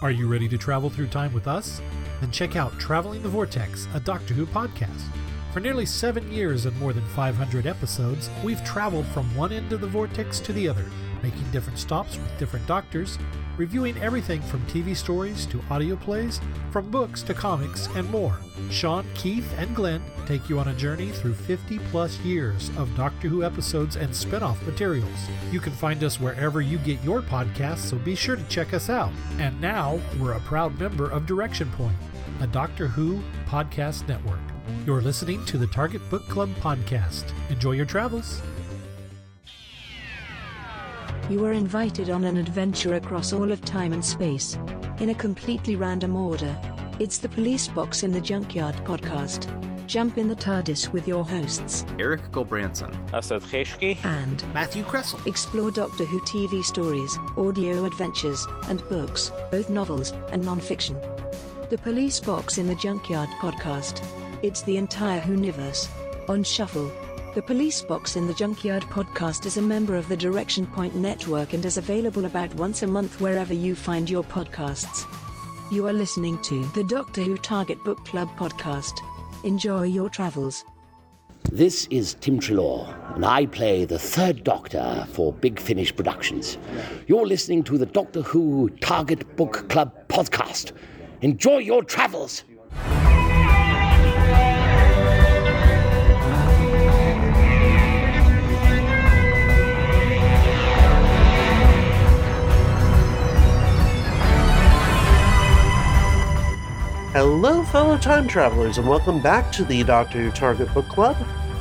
Are you ready to travel through time with us? Then check out Traveling the Vortex, a Doctor Who podcast. For nearly seven years and more than 500 episodes, we've traveled from one end of the vortex to the other, making different stops with different doctors, reviewing everything from TV stories to audio plays, from books to comics, and more. Sean, Keith, and Glenn take you on a journey through 50 plus years of Doctor Who episodes and spin off materials. You can find us wherever you get your podcasts, so be sure to check us out. And now, we're a proud member of Direction Point, a Doctor Who podcast network. You're listening to the Target Book Club podcast. Enjoy your travels. You are invited on an adventure across all of time and space. In a completely random order. It's the Police Box in the Junkyard podcast. Jump in the TARDIS with your hosts Eric Gulbranson. Asad Kheshki. and Matthew Kressel. explore Doctor Who TV stories, audio adventures, and books, both novels and non-fiction. The Police Box in the Junkyard podcast. It's the entire Whoniverse. On shuffle. The Police Box in the Junkyard podcast is a member of the Direction Point network and is available about once a month wherever you find your podcasts. You are listening to the Doctor Who Target Book Club podcast. Enjoy your travels. This is Tim Treloar, and I play the third Doctor for Big Finish Productions. You're listening to the Doctor Who Target Book Club podcast. Enjoy your travels! Hello, fellow time travelers, and welcome back to the Doctor Who Target Book Club,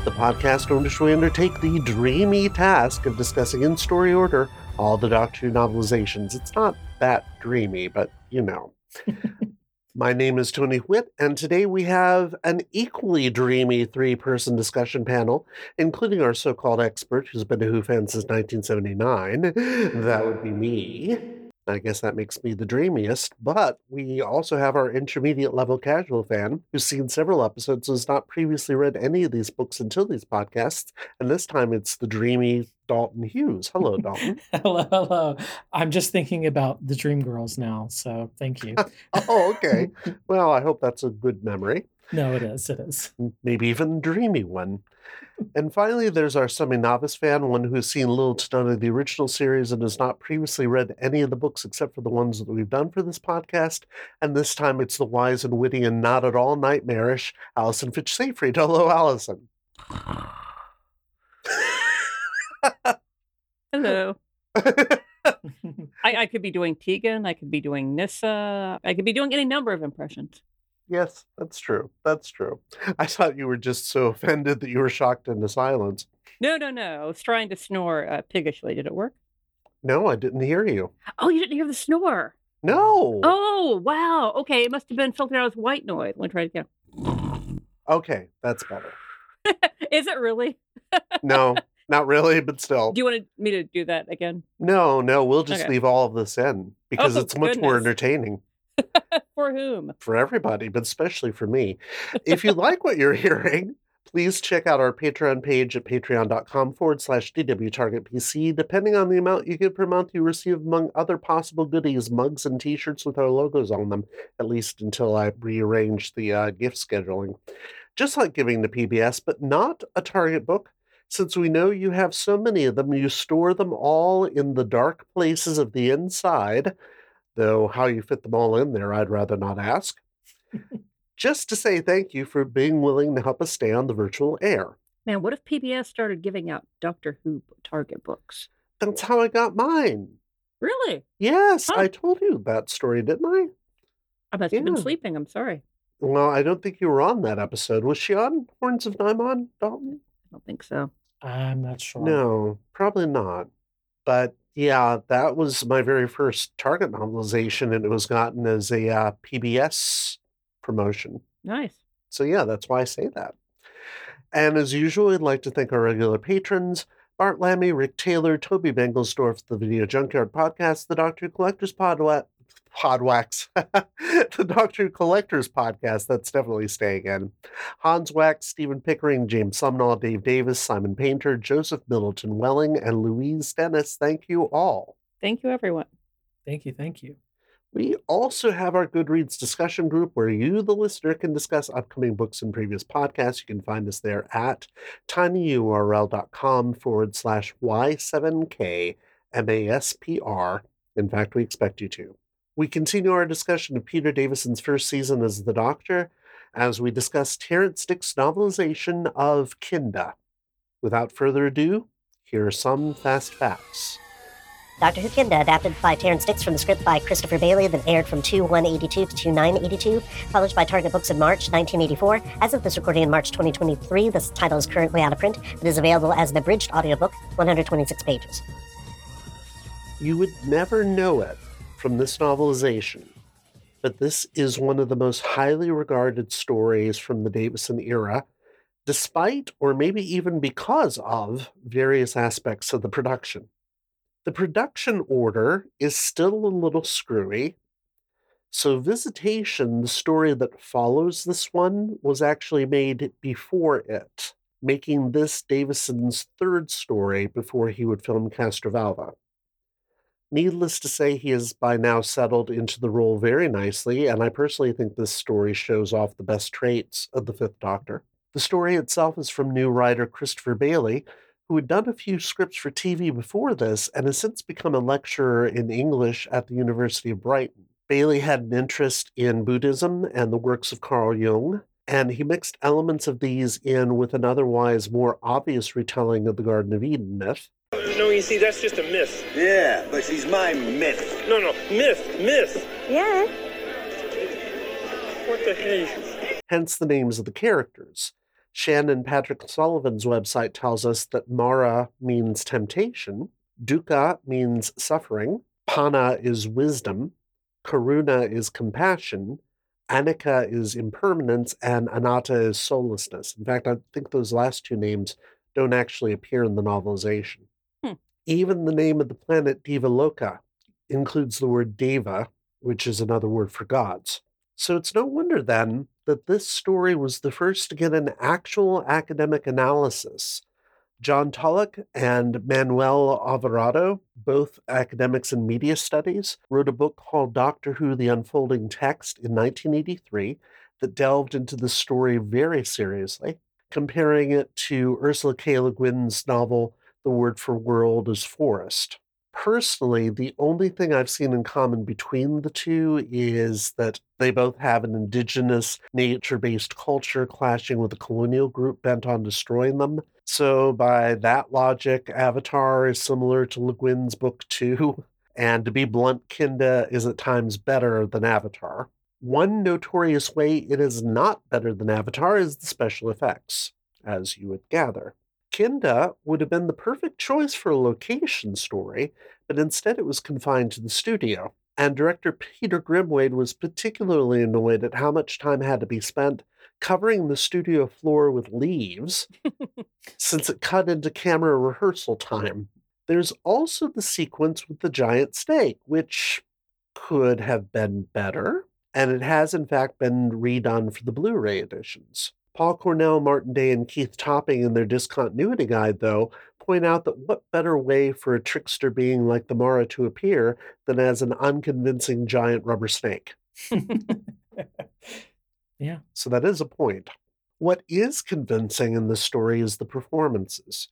the podcast on which we undertake the dreamy task of discussing in story order all the Doctor Who novelizations. It's not that dreamy, but you know. My name is Tony Whitt, and today we have an equally dreamy three person discussion panel, including our so called expert who's been a Who fan since 1979. That would be me. I guess that makes me the dreamiest. But we also have our intermediate level casual fan who's seen several episodes and has not previously read any of these books until these podcasts. And this time it's the dreamy Dalton Hughes. Hello, Dalton. hello, hello. I'm just thinking about the Dream Girls now, so thank you. oh, okay. Well, I hope that's a good memory. no, it is. It is. maybe even a dreamy one. And finally, there's our semi novice fan, one who has seen little to none of the original series and has not previously read any of the books except for the ones that we've done for this podcast. And this time it's the wise and witty and not at all nightmarish Alyson Fitch Safreed. Hello, Alyson. Hello. I, I could be doing Tegan. I could be doing Nyssa. I could be doing any number of impressions. yes, that's true. That's true. I thought you were just so offended that you were shocked into silence. No, no, no. I was trying to snore uh, piggishly. Did it work? No, I didn't hear you. Oh, you didn't hear the snore. No. Oh, wow. Okay, it must have been filtered out as white noise. Let me try it again. Okay, that's better. Is it really? No, not really, but still. Do you want me to do that again? No, no, we'll just Okay. leave all of this in because Oh, it's much more entertaining For whom? for everybody, but especially for me. If you like what you're hearing, please check out our Patreon page at patreon.com forward slash DWTargetBC. Depending on the amount you give per month, you receive, among other possible goodies, mugs and t shirts with our logos on them, at least until I rearrange the uh, gift scheduling. Just like giving to PBS, but not a Target book. Since we know you have so many of them, you store them all in the dark places of the inside. Though how you fit them all in there, I'd rather not ask. Just to say thank you for being willing to help us stay on the virtual air. Man, what if PBS started giving out Doctor Who Target books? That's how I got mine. Really? Yes, Huh. I told you that story, didn't I? I must have been sleeping. I'm sorry. Well, I don't think you were on that episode. Was she on Horns of Nimon, Dalton? I don't think so. I'm not sure. No, probably not. But yeah, that was my very first Target novelization, and it was gotten as a uh, PBS promotion. Nice. So yeah, that's why I say that. And as usual, I'd like to thank our regular patrons. Bart Lammy, Rick Taylor, Toby Bengelsdorf, the Video Junkyard Podcast, the Doctor Collectors Podwa- Podwax, the Doctor Who Collectors Podcast, that's definitely staying in. Hans Wax, Stephen Pickering, James Sumnall, Dave Davis, Simon Painter, Joseph Middleton Welling, and Louise Dennis. Thank you all. Thank you, everyone. Thank you. Thank you. We also have our Goodreads discussion group where you, the listener, can discuss upcoming books and previous podcasts. You can find us there at tinyurl.com forward slash Y7K MASPR. In fact, we expect you to. We continue our discussion of Peter Davison's first season as the Doctor as we discuss Terrance Dicks's novelization of Kinda. Without further ado, here are some fast facts. Doctor Who Kinda, adapted by Terrance Dicks from the script by Christopher Bailey, that aired from 2 182 to 2 982, published by Target Books in March 1984. As of this recording in March 2023, this title is currently out of print. It is available as an abridged audiobook, 126 pages. You would never know it from this novelization, but this is one of the most highly regarded stories from the Davison era, despite or maybe even because of various aspects of the production. The production order is still a little screwy. So, Visitation, the story that follows this one, was actually made before it, making this Davison's third story before he would film Castrovalva. Needless to say, he has by now settled into the role very nicely, and I personally think this story shows off the best traits of the Fifth Doctor. The story itself is from new writer Christopher Bailey, who had done a few scripts for TV before this and has since become a lecturer in English at the University of Brighton. Bailey had an interest in Buddhism and the works of Carl Jung, and he mixed elements of these in with an otherwise more obvious retelling of the Garden of Eden myth. No, you see, that's just a myth. Yeah, but she's my myth. No, no, myth, myth. Yeah. What the heck? Hence the names of the characters. Shannon Patrick Sullivan's website tells us that Mara means temptation, Dukkha means suffering, Panna is wisdom, Karuna is compassion, Anicca is impermanence, and Anatta is soullessness. In fact, I think those last two names don't actually appear in the novelization. Even the name of the planet Devaloka includes the word Deva, which is another word for gods. So it's no wonder then that this story was the first to get an actual academic analysis. John Tulloch and Manuel Alvarado, both academics in media studies, wrote a book called Doctor Who The Unfolding Text in 1983 that delved into the story very seriously, comparing it to Ursula K. Le Guin's novel The Word for World is Forest. Personally, the only thing I've seen in common between the two is that they both have an indigenous, nature based culture clashing with a colonial group bent on destroying them. So, by that logic, Avatar is similar to Le Guin's book too. And to be blunt, Kinda is at times better than Avatar. One notorious way it is not better than Avatar is the special effects, as you would gather. Kinda would have been the perfect choice for a location story, but instead it was confined to the studio. And director Peter Grimwade was particularly annoyed at how much time had to be spent covering the studio floor with leaves, since it cut into camera rehearsal time. There's also the sequence with the giant snake, which could have been better, and it has in fact been redone for the Blu ray editions. Paul Cornell, Martin Day, and Keith Topping in their discontinuity guide, though, point out that what better way for a trickster being like the Mara to appear than as an unconvincing giant rubber snake? yeah. So that is a point. What is convincing in this story is the performances.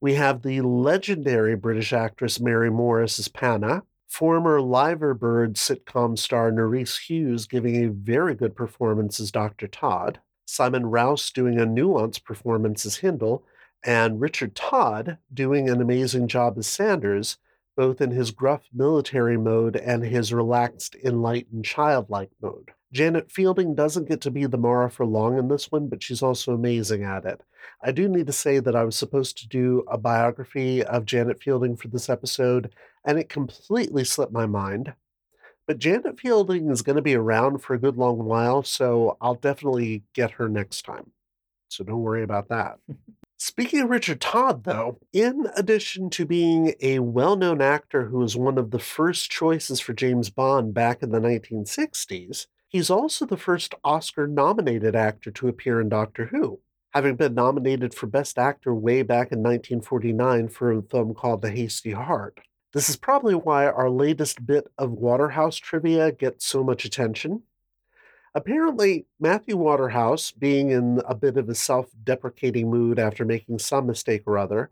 We have the legendary British actress Mary Morris as Panna, former Liver Bird sitcom star Nerys Hughes giving a very good performance as Dr. Todd, Simon Rouse doing a nuanced performance as Hindle, and Richard Todd doing an amazing job as Sanders, both in his gruff military mode and his relaxed, enlightened, childlike mode. Janet Fielding doesn't get to be the Mara for long in this one, but she's also amazing at it. I do need to say that I was supposed to do a biography of Janet Fielding for this episode, and it completely slipped my mind. But Janet Fielding is going to be around for a good long while, so I'll definitely get her next time. So don't worry about that. Speaking of Richard Todd, though, in addition to being a well known actor who was one of the first choices for James Bond back in the 1960s, he's also the first Oscar nominated actor to appear in Doctor Who, having been nominated for Best Actor way back in 1949 for a film called The Hasty Heart. This is probably why our latest bit of Waterhouse trivia gets so much attention. Apparently, Matthew Waterhouse, being in a bit of a self deprecating mood after making some mistake or other,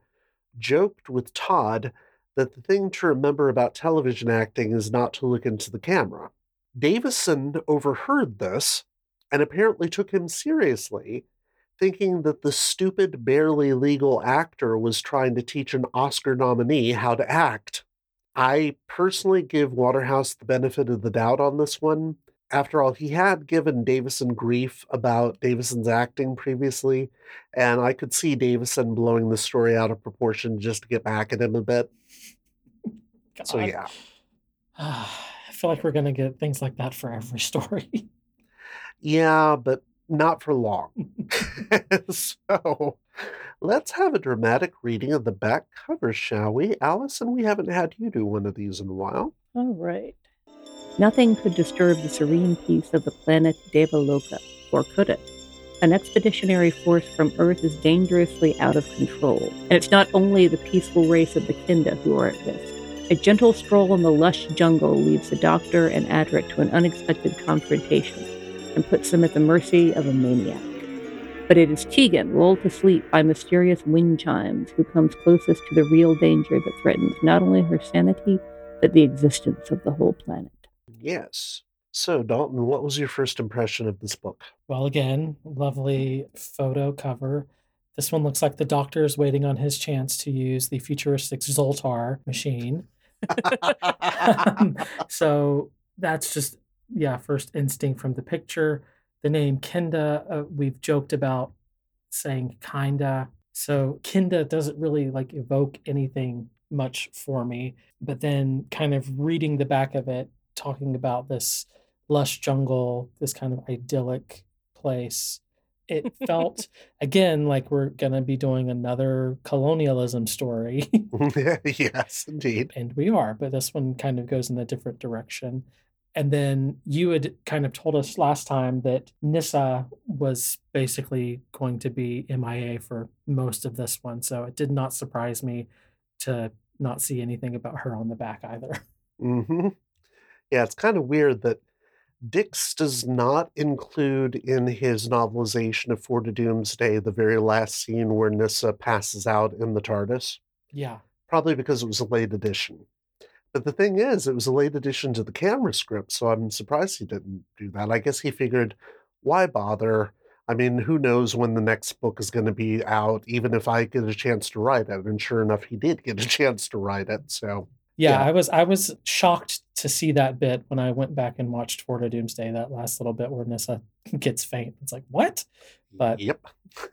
joked with Todd that the thing to remember about television acting is not to look into the camera. Davison overheard this and apparently took him seriously, thinking that the stupid, barely legal actor was trying to teach an Oscar nominee how to act. I personally give Waterhouse the benefit of the doubt on this one. After all, he had given Davison grief about Davison's acting previously, and I could see Davison blowing the story out of proportion just to get back at him a bit. So, yeah. I feel like we're going to get things like that for every story. Yeah, but not for long. so let's have a dramatic reading of the back cover, shall we? Alyson, we haven't had you do one of these in a while. All right. Nothing could disturb the serene peace of the planet Devaloka, or could it? An expeditionary force from Earth is dangerously out of control, and it's not only the peaceful race of the Kinda who are at risk. A gentle stroll in the lush jungle leads the Doctor and Adric to an unexpected confrontation and puts them at the mercy of a maniac. But it is Tegan, lulled to sleep by mysterious wind chimes, who comes closest to the real danger that threatens not only her sanity, but the existence of the whole planet. Yes. So, Dalton, what was your first impression of this book? well, again, lovely photo cover. This one looks like the doctor is waiting on his chance to use the futuristic Zoltar machine. Um, so that's just yeah first instinct from the picture the name kinda uh, we've joked about saying kinda so kinda doesn't really like evoke anything much for me but then kind of reading the back of it talking about this lush jungle this kind of idyllic place it felt again like we're gonna be doing another colonialism story yes, indeed. and we are, but this one kind of goes in a different direction. And then you had kind of told us last time that Nyssa was basically going to be MIA for most of this one. So it did not surprise me to not see anything about her on the back either. Mm-hmm. Yeah, it's kind of weird that Dicks does not include in his novelization of Four to Doomsday the very last scene where Nyssa passes out in the TARDIS, Yeah. probably because it was a late edition. But the thing is, it was a late addition to the camera script, so I'm surprised he didn't do that. I guess he figured, why bother? I mean, who knows when the next book is going to be out, even if I get a chance to write it. And sure enough, he did get a chance to write it. So, Yeah, Yeah. I was I was shocked to see that bit when I went back and watched of Doomsday, that last little bit where Nyssa gets faint. It's like, what? But yep.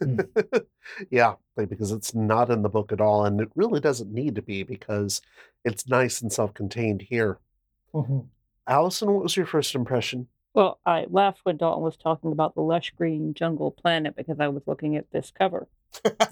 Mm. yeah, because it's not in the book at all. And it really doesn't need to be because it's nice and self contained here. Mhm. Alyson, what was your first impression? Well, I laughed when Dalton was talking about the lush green jungle planet because I was looking at this cover,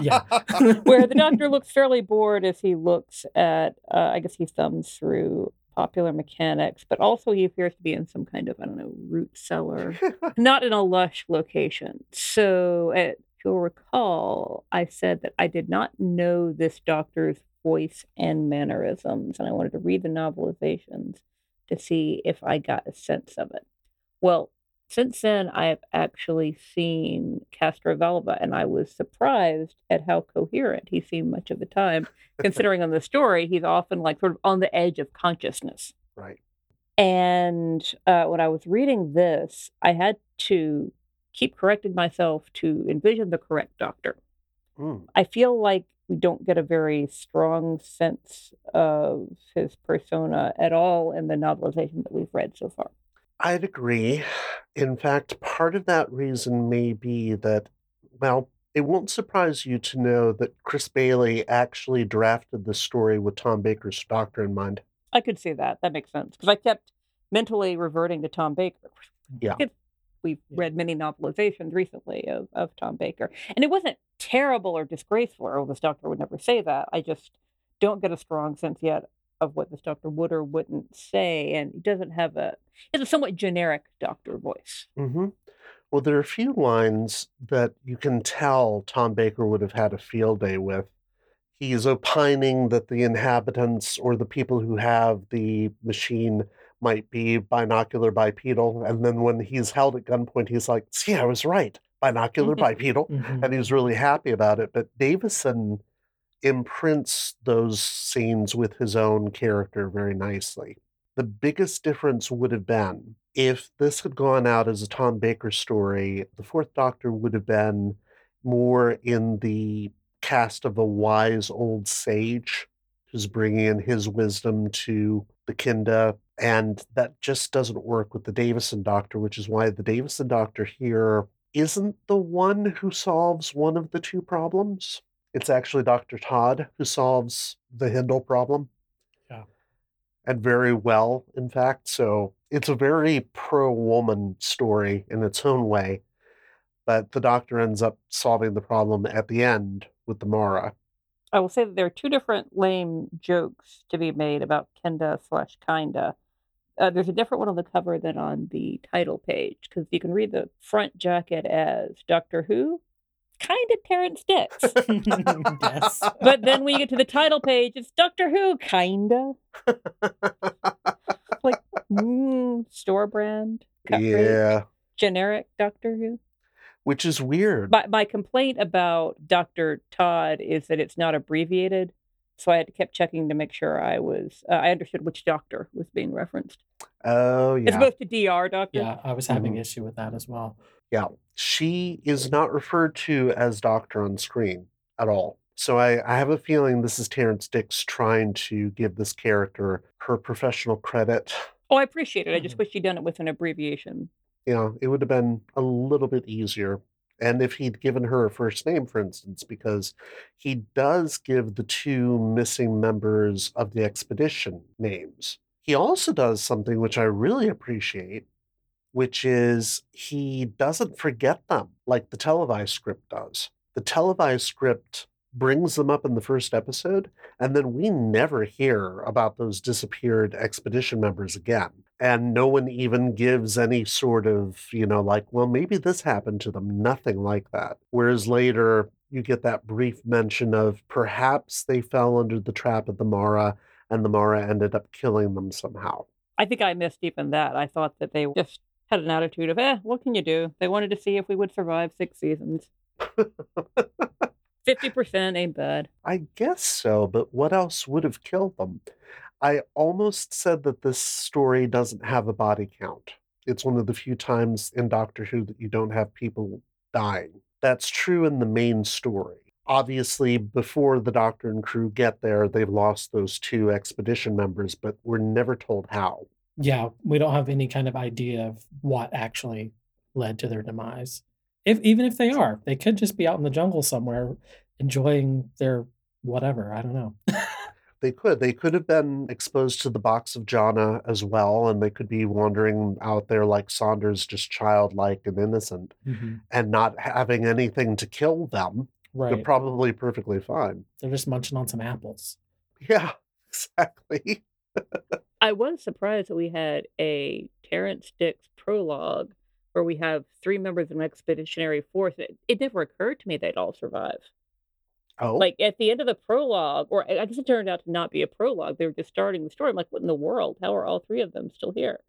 yeah. where the doctor looks fairly bored as he looks at, uh, I guess he thumbs through popular mechanics, but also he appears to be in some kind of, I don't know, root cellar, not in a lush location. So, uh, if you'll recall, I said that I did not know this doctor's voice and mannerisms, and I wanted to read the novelizations to see if I got a sense of it. Well, since then, I have actually seen Castrovalva, and I was surprised at how coherent he seemed much of the time, considering on the story, he's often like sort of on the edge of consciousness. right. And uh, when I was reading this, I had to keep correcting myself to envision the correct doctor. Mm. I feel like we don't get a very strong sense of his persona at all in the novelization that we've read so far. I'd agree. In fact, part of that reason may be that, well, it won't surprise you to know that Chris Bailey actually drafted the story with Tom Baker's doctor in mind. I could see that. That makes sense because I kept mentally reverting to Tom Baker. Yeah. It- We've read many novelizations recently of, of Tom Baker, and it wasn't terrible or disgraceful, or oh, this doctor would never say that. I just don't get a strong sense yet of what this doctor would or wouldn't say, and he doesn't have a. He has a somewhat generic doctor voice. hmm Well, there are a few lines that you can tell Tom Baker would have had a field day with. He's opining that the inhabitants or the people who have the machine might be binocular bipedal. And then when he's held at gunpoint, he's like, see, I was right. Binocular bipedal. Mhm. And he's really happy about it. But Davison imprints those scenes with his own character very nicely. The biggest difference would have been if this had gone out as a Tom Baker story, the fourth Doctor would have been more in the cast of a wise old sage who's bringing in his wisdom to the Kinda. And that just doesn't work with the Davison Doctor, which is why the Davison Doctor here isn't the one who solves one of the two problems. It's actually Dr. Todd who solves the Hindle problem. Yeah. And very well, in fact. So it's a very pro woman story in its own way. But the doctor ends up solving the problem at the end with the Mara. I will say that there are two different lame jokes to be made about Kenda slash Kinda. Uh, there's a different one on the cover than on the title page because you can read the front jacket as Doctor Who, kind of Terrance Dicks. yes. but then when you get to the title page, it's Doctor Who, kinda. like mm, store brand, cut rate, yeah. generic Doctor Who. Which is weird. My my complaint about Doctor Todd is that it's not abbreviated, so I had to keep checking to make sure I was uh, I understood which doctor was being referenced, oh, as yeah. opposed to Dr. Doctor. Yeah, I was having Mhm. issue with that as well. Yeah, she is not referred to as Doctor on screen at all. So I, I have a feeling this is Terrance Dicks trying to give this character her professional credit. Oh, I appreciate it. I just Mhm. wish you'd done it with an abbreviation. Yeah, it would have been a little bit easier. And if he'd given her a first name, for instance, because he does give the two missing members of the expedition names. He also does something which I really appreciate, which is he doesn't forget them like the televised script does. The televised script brings them up in the first episode, and then we never hear about those disappeared expedition members again. And no one even gives any sort of, you know, like, well, maybe this happened to them. Nothing like that. Whereas later, you get that brief mention of perhaps they fell under the trap of the Mara, and the Mara ended up killing them somehow. I think I missed even that. I thought that they just had an attitude of, eh, what can you do? They wanted to see if we would survive six seasons. 50% ain't bad. I guess so, but what else would have killed them? I almost said that this story doesn't have a body count. It's one of the few times in Doctor Who that you don't have people dying. That's true in the main story. Obviously, before the Doctor and crew get there, they've lost those two expedition members, but we're never told how. Yeah, we don't have any kind of idea of what actually led to their demise. If even if they are, they could just be out in the jungle somewhere enjoying their whatever. I don't know. They could. They could have been exposed to the box of Jhana as well, and they could be wandering out there like Sanders, just childlike and innocent, mm-hmm. and not having anything to kill them. Right. They're probably perfectly fine. They're just munching on some apples. Yeah, exactly. I was surprised that we had a Terrance Dicks prologue where we have three members of an expeditionary force. It, it never occurred to me they'd all survive. Oh, Like at the end of the prologue, or I guess it turned out to not be a prologue. They were just starting the story. I'm like, what in the world? How are all three of them still here?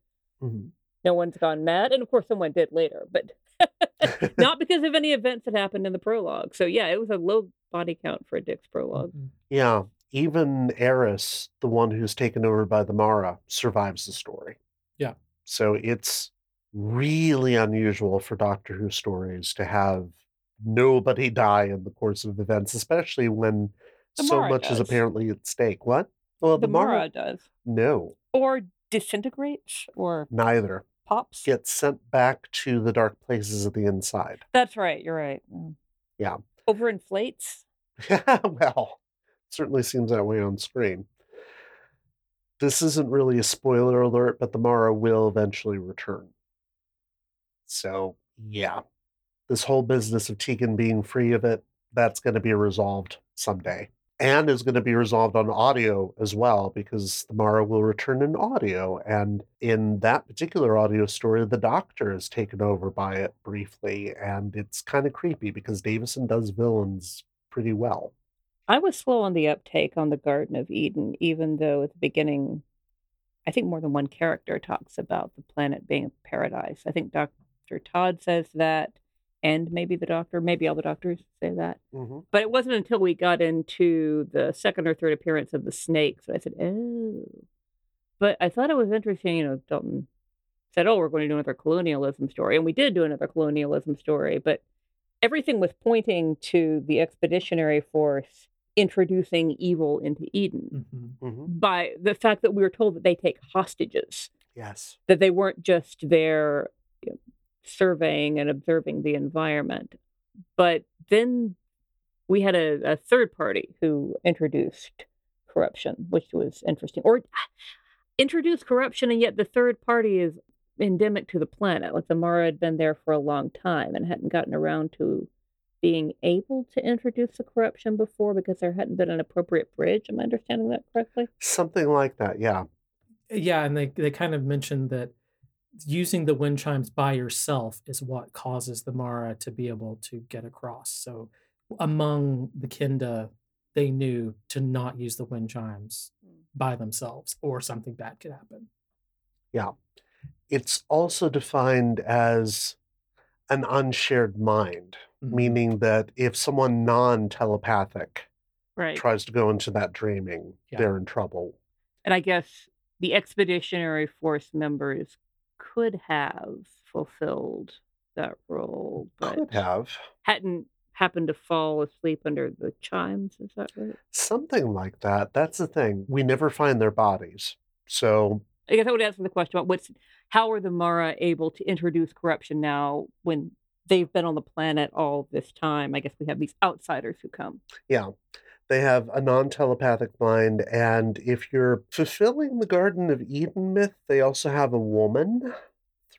mhm. No one's gone mad. And of course, someone did later, but not because of any events that happened in the prologue. So yeah, it was a low body count for a Dicks prologue. Mhm. yeah. Even Aris, the one who's taken over by the Mara, survives the story. Yeah. So it's really unusual for Doctor Who stories to have nobody die in the course of events, especially when so much is apparently at stake. What? Well, the the, Mara Mara, does, no, or disintegrates, or neither. pops. Gets sent back to the dark places of the inside. That's right. You're right. Mm. Yeah. Overinflates. well, certainly seems that way on screen. This isn't really a spoiler alert, but the Mara will eventually return. So, yeah, this whole business of Tegan being free of it, that's going to be resolved someday. And is going to be resolved on audio as well, because the Mara will return in audio. And in that particular audio story, the Doctor is taken over by it briefly. And it's kind of creepy because Davison does villains pretty well. I was slow on the uptake on the Garden of Eden, even though at the beginning, I think more than one character talks about the planet being a paradise. I think Dr. Todd says that, and maybe the doctor, maybe all the doctors say that. hmm But it wasn't until we got into the second or third appearance of the snakes that I said, oh. But I thought it was interesting, you know, Dalton said, oh, we're going to do another colonialism story. And we did do another colonialism story, but everything was pointing to the expeditionary force introducing evil into Eden Mhm. hmm by the fact that we were told that they take hostages, Yes. that they weren't just there you know, surveying and observing the environment. But then we had a, a third party who introduced corruption, which was interesting. Or introduced corruption, and yet the third party is endemic to the planet. Like the Mara had been there for a long time and hadn't gotten around to being able to introduce the corruption before because there hadn't been an appropriate bridge. Am I understanding that correctly? Something like that. Yeah. Uh, yeah, and they they kind of mentioned that using the wind chimes by yourself is what causes the Mara to be able to get across. So among the Kinda, they knew to not use the wind chimes mm. by themselves or something bad could happen. Yeah. It's also defined as an unshared mind, Mhm. meaning that if someone non telepathic Right. tries to go into that dreaming, Yeah. they're in trouble. And I guess the expeditionary force members could have fulfilled that role, but Could have. hadn't happened to fall asleep under the chimes. Is that right? Something like that. That's the thing. We never find their bodies. So, I guess I would answer the question about what's how are the Mara able to introduce corruption now when they've been on the planet all this time? I guess we have these outsiders who come. yeah, they have a non telepathic mind. And if you're fulfilling the Garden of Eden myth, they also have a woman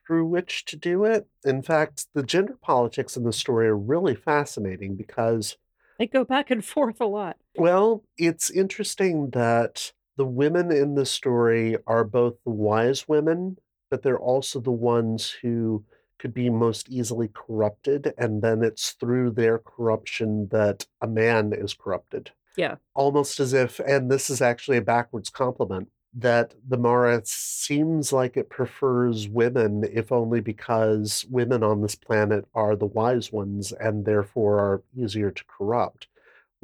through which to do it. In fact, the gender politics in the story are really fascinating because They go back and forth a lot. Well, it's interesting that the women in the story are both the wise women, but they're also the ones who could be most easily corrupted. And then it's through their corruption that a man is corrupted. Yeah. Almost as if, and this is actually a backwards compliment, that the Mara seems like it prefers women, if only because women on this planet are the wise ones and therefore are easier to corrupt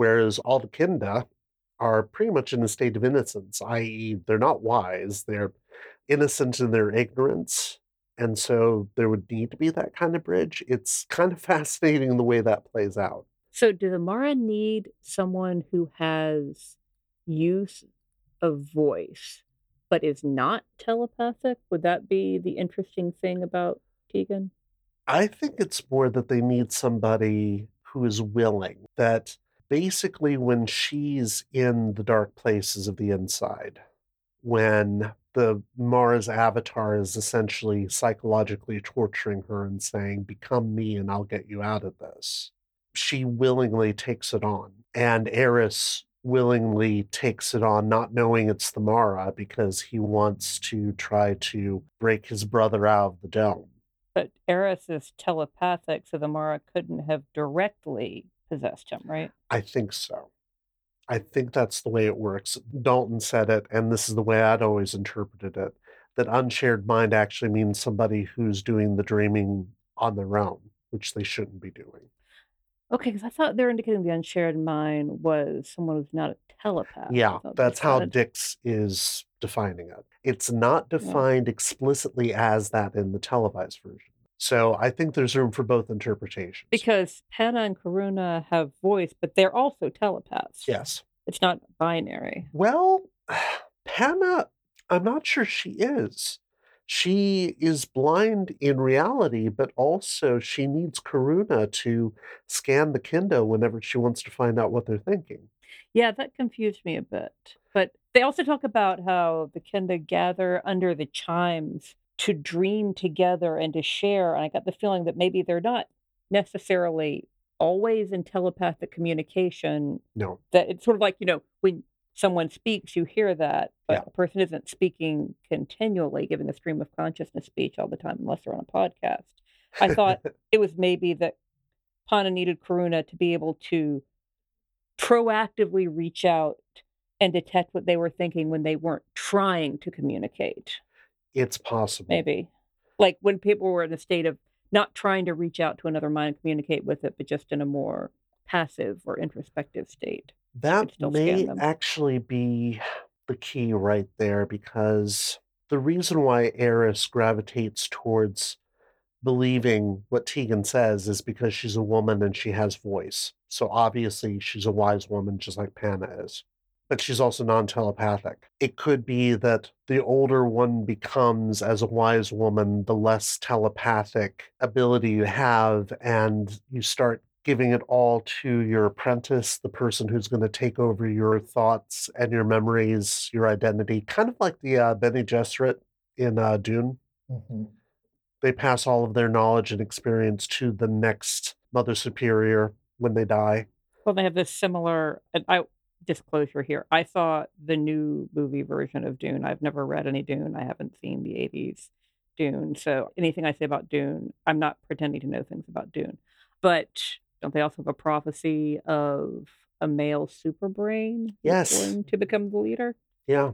whereas all the Kinda are pretty much in a state of innocence, i.e., they're not wise, they're innocent in their ignorance. And so there would need to be that kind of bridge. It's kind of fascinating the way that plays out. So do the Mara need someone who has use of voice but is not telepathic? Would that be the interesting thing about Tegan? I think it's more that they need somebody who is willing, that basically when she's in the dark places of the inside, when the Mara's avatar is essentially psychologically torturing her and saying, Become me and I'll get you out of this, she willingly takes it on. And Aris willingly takes it on, not knowing it's the Mara because he wants to try to break his brother out of the dome. But Aris is telepathic, so the Mara couldn't have directly possessed him, right? I think so. I think that's the way it works. Dalton said it, and this is the way I'd always interpreted it that unshared mind actually means somebody who's doing the dreaming on their own, which they shouldn't be doing. Okay, because I thought they're indicating the unshared mind was someone who's not a telepath. Yeah, that's how said. Dicks is defining it. It's not defined explicitly as that in the televised version. So I think there's room for both interpretations. Because Panna and Karuna have voice, but they're also telepaths. yes. It's not binary. Well, Panna, I'm not sure she is. She is blind in reality, but also she needs Karuna to scan the Kendo whenever she wants to find out what they're thinking. Yeah, that confused me a bit. But they also talk about how the Kenda gather under the chimes to dream together and to share. And I got the feeling that maybe they're not necessarily always in telepathic communication. No. That it's sort of like, you know, when someone speaks, you hear that, but Yeah. a person isn't speaking continually, giving a stream of consciousness speech all the time, unless they're on a podcast. I thought it was maybe that Panna needed Karuna to be able to proactively reach out and detect what they were thinking when they weren't trying to communicate. It's possible. Maybe. Like when people were in a state of not trying to reach out to another mind and communicate with it, but just in a more passive or introspective state. That may actually be the key right there because the reason why Aris gravitates towards believing what Tegan says is because she's a woman and she has voice. So obviously she's a wise woman just like Panna is. But she's also non telepathic. It could be that the older one becomes as a wise woman, the less telepathic ability you have, and you start giving it all to your apprentice, the person who's going to take over your thoughts and your memories, your identity, kind of like the uh, Bene Gesserit in uh, Dune. Mhm. They pass all of their knowledge and experience to the next Mother Superior when they die. Well, they have this similar. And I disclosure here. I saw the new movie version of Dune. I've never read any Dune. I haven't seen the '80s Dune. So anything I say about Dune, I'm not pretending to know things about Dune. But don't they also have a prophecy of a male super brain Yes. going to become the leader? Yeah.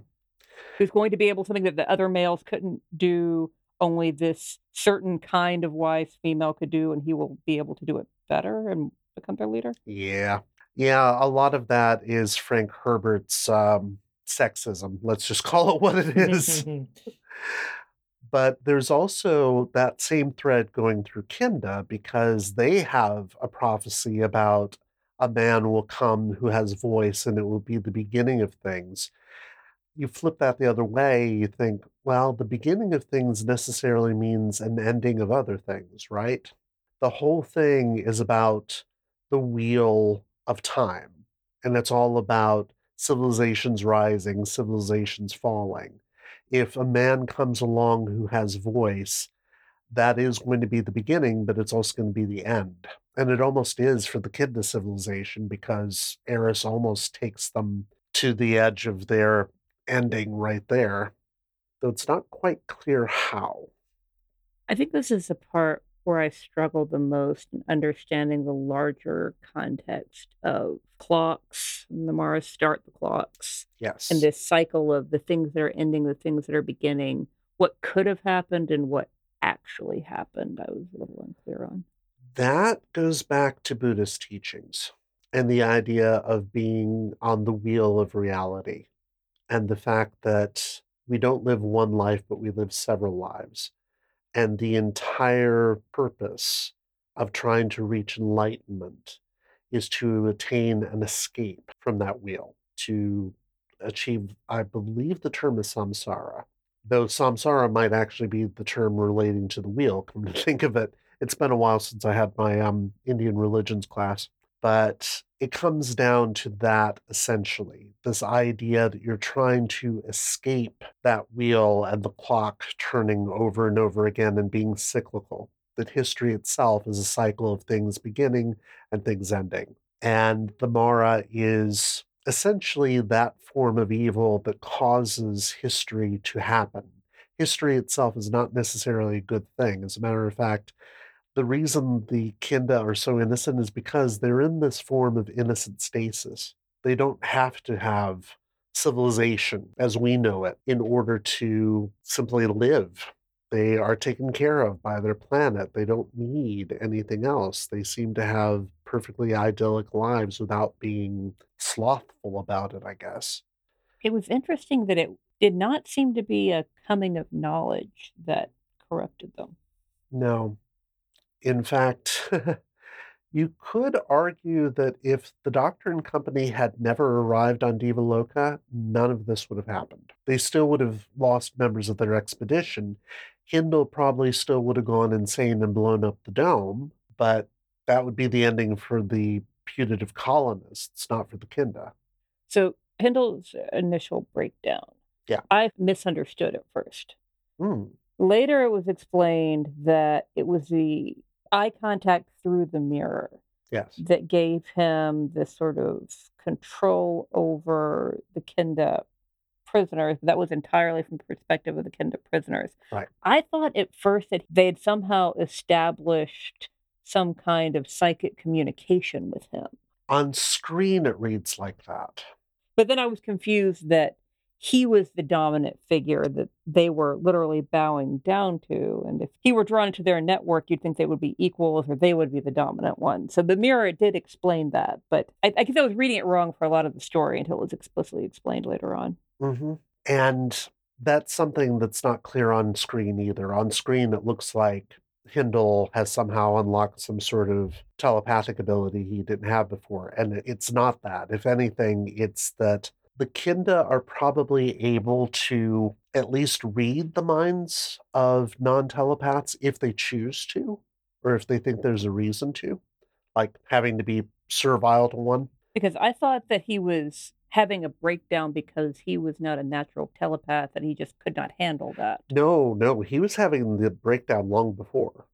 Who's going to be able something that the other males couldn't do? Only this certain kind of wise female could do, and he will be able to do it better and become their leader. Yeah. Yeah. A lot of that is Frank Herbert's um, sexism. Let's just call it what it is. but there's also that same thread going through Kinda because they have a prophecy about a man will come who has voice and it will be the beginning of things. You flip that the other way, you think, well, the beginning of things necessarily means an ending of other things, right? The whole thing is about the wheel of time, and it's all about civilizations rising, civilizations falling if a man comes along who has voice, that is going to be the beginning, but it's also going to be the end. And it almost is for the kid Kidna civilization because Aris almost takes them to the edge of their ending right there. Though it's not quite clear how. I think this is the part where I struggle the most in understanding the larger context of clocks. And the Mars start the clocks, Yes. and this cycle of the things that are ending, the things that are beginning, what could have happened, and what actually happened. I was a little unclear on. That goes back to Buddhist teachings and the idea of being on the wheel of reality and the fact that we don't live one life, but we live several lives. And the entire purpose of trying to reach enlightenment is to attain an escape from that wheel, to achieve, I believe the term is samsara, though samsara might actually be the term relating to the wheel. Come to think of it, it's been a while since I had my um, Indian religions class, but it comes down to that essentially this idea that you're trying to escape that wheel and the clock turning over and over again and being cyclical. That history itself is a cycle of things beginning and things ending. And the Mara is essentially that form of evil that causes history to happen. History itself is not necessarily a good thing. As a matter of fact, the reason the Kinda are so innocent is because they're in this form of innocent stasis. They don't have to have civilization as we know it in order to simply live. They are taken care of by their planet. They don't need anything else. They seem to have perfectly idyllic lives without being slothful about it, I guess. It was interesting that it did not seem to be a coming of knowledge that corrupted them. No. In fact, you could argue that if the Doctor and Company had never arrived on Devaloka, none of this would have happened. They still would have lost members of their expedition. Hindle probably still would have gone insane and blown up the dome, but that would be the ending for the putative colonists, not for the Kinda. So Hindle's initial breakdown. Yeah. I misunderstood at first. Hmm. Later, it was explained that it was the eye contact through the mirror Yes. that gave him this sort of control over the Kinda prisoners. That was entirely from the perspective of the Kinda prisoners. Right. I thought at first that they had somehow established some kind of psychic communication with him. On screen, it reads like that. But then I was confused that he was the dominant figure that they were literally bowing down to. And if he were drawn into their network, you'd think they would be equals or they would be the dominant one. So the mirror did explain that. But I, I guess I was reading it wrong for a lot of the story until it was explicitly explained later on. hmm And that's something that's not clear on screen either. On screen, it looks like Hindle has somehow unlocked some sort of telepathic ability he didn't have before. And it's not that. If anything, it's that the Kinda are probably able to at least read the minds of non telepaths if they choose to, or if they think there's a reason to, like having to be servile to one. Because I thought that he was having a breakdown because he was not a natural telepath and he just could not handle that. No, no, he was having the breakdown long before.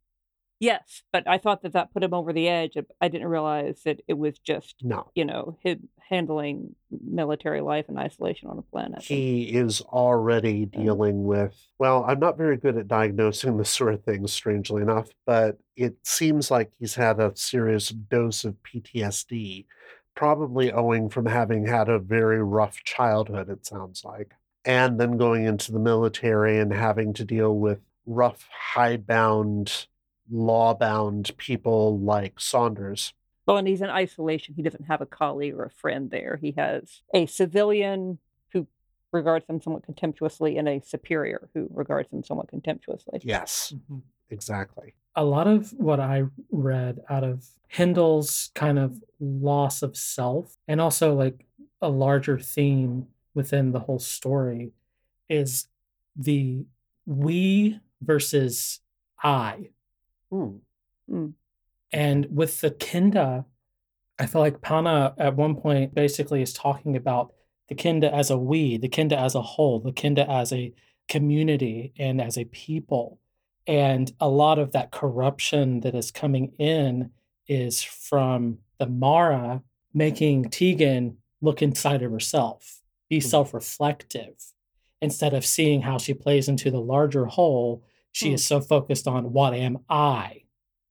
Yes, but I thought that that put him over the edge. I didn't realize that it was just, No. you know, him handling military life in isolation on a planet. He is already dealing with, well, I'm not very good at diagnosing this sort of thing, strangely enough, but it seems like he's had a serious dose of PTSD, probably owing from having had a very rough childhood, it sounds like. And then going into the military and having to deal with rough, hidebound, law-bound people like Sanders. Well, and he's in isolation. He doesn't have a colleague or a friend there. He has a civilian who regards him somewhat contemptuously and a superior who regards him somewhat contemptuously. Yes, Mhm. exactly. a lot of what I read out of Hindle's kind of loss of self, and also like a larger theme within the whole story, is the we versus I. Hmm. And with the Kinda, I feel like Panna at one point basically is talking about the Kinda as a we, the Kinda as a whole, the Kinda as a community and as a people. And a lot of that corruption that is coming in is from the Mara making Tegan look inside of herself, be Mhm. self reflective. Instead of seeing how she plays into the larger whole, she Hmm. is so focused on what am I?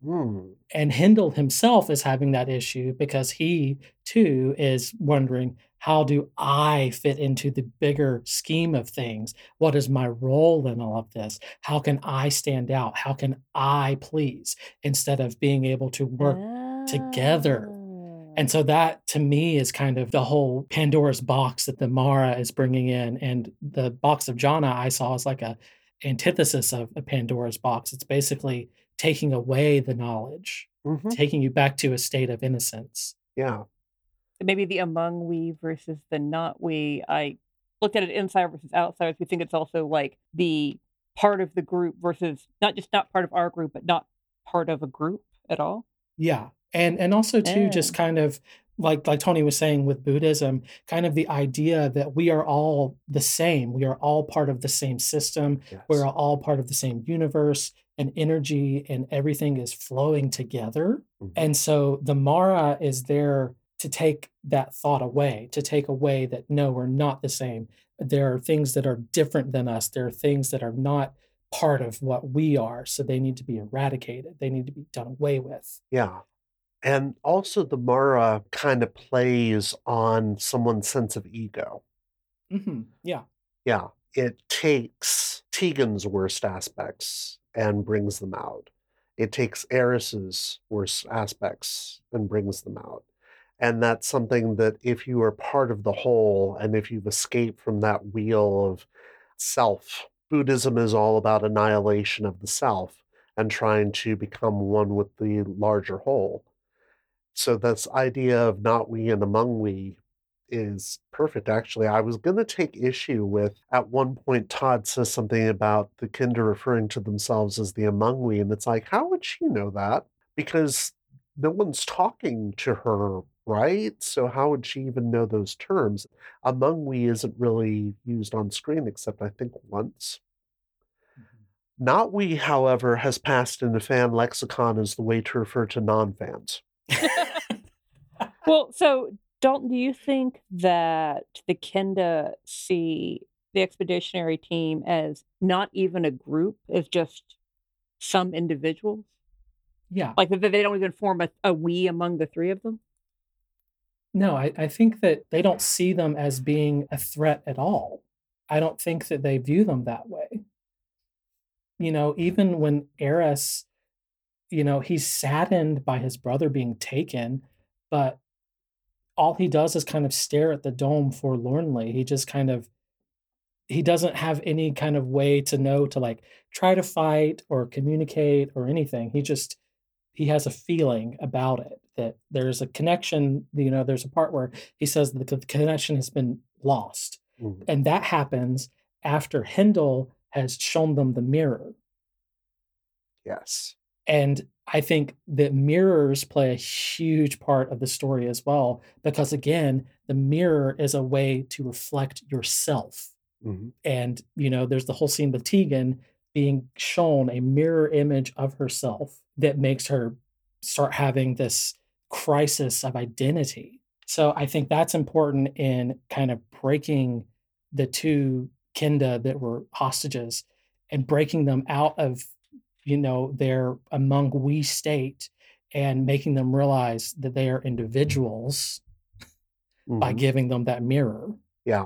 Hmm. And Hindle himself is having that issue because he too is wondering how do I fit into the bigger scheme of things? What is my role in all of this? How can I stand out? How can I please instead of being able to work together? And so that to me is kind of the whole Pandora's box that the Mara is bringing in. And the box of Jhana I saw is like a antithesis of a Pandora's box. It's basically taking away the knowledge, Mhm. taking you back to a state of innocence. Yeah. maybe the among we versus the not we. I looked at it inside versus outside. We think it's also like the part of the group versus not just not part of our group, but not part of a group at all. Yeah. And and also too Yeah. just kind of like like Tony was saying with Buddhism, kind of the idea that we are all the same. We are all part of the same system. Yes. We're all part of the same universe and energy and everything is flowing together. Mhm. And so the Mara is there to take that thought away, to take away that no, we're not the same. There are things that are different than us. There are things that are not part of what we are. So they need to be eradicated. They need to be done away with. Yeah. And also, the Mara kind of plays on someone's sense of ego. hmm Yeah. Yeah. It takes Tegan's worst aspects and brings them out. It takes Aris's worst aspects and brings them out. And that's something that if you are part of the whole and if you've escaped from that wheel of self, Buddhism is all about annihilation of the self and trying to become one with the larger whole. So this idea of not we and among we is perfect actually. I was going to take issue with at one point Todd says something about the Kinda referring to themselves as the among we and it's like how would she know that? Because no one's talking to her, right? So how would she even know those terms? Among we isn't really used on screen except I think once. Mm-hmm. Not we, however, has passed into fan lexicon as the way to refer to non-fans. Well, so Dalton, do you think that the Kinda see the expeditionary team as not even a group, as just some individuals? Yeah. Like that they don't even form a, a we among the three of them? No, I, I think that they don't see them as being a threat at all. I don't think that they view them that way. You know, even when Aris, you know, he's saddened by his brother being taken, but all he does is kind of stare at the dome forlornly. He just kind of he doesn't have any kind of way to know to like try to fight or communicate or anything. He just he has a feeling about it that there's a connection. You know, there's a part where he says that the connection has been lost, Mhm. and that happens after Hindle has shown them the mirror. Yes. And I think that mirrors play a huge part of the story as well, because again, the mirror is a way to reflect yourself. Mhm. And, you know, there's the whole scene with Tegan being shown a mirror image of herself that makes her start having this crisis of identity. So I think that's important in kind of breaking the two Kinda that were hostages and breaking them out of, you know, they're among we state and making them realize that they are individuals by Mhm. giving them that mirror. Yeah.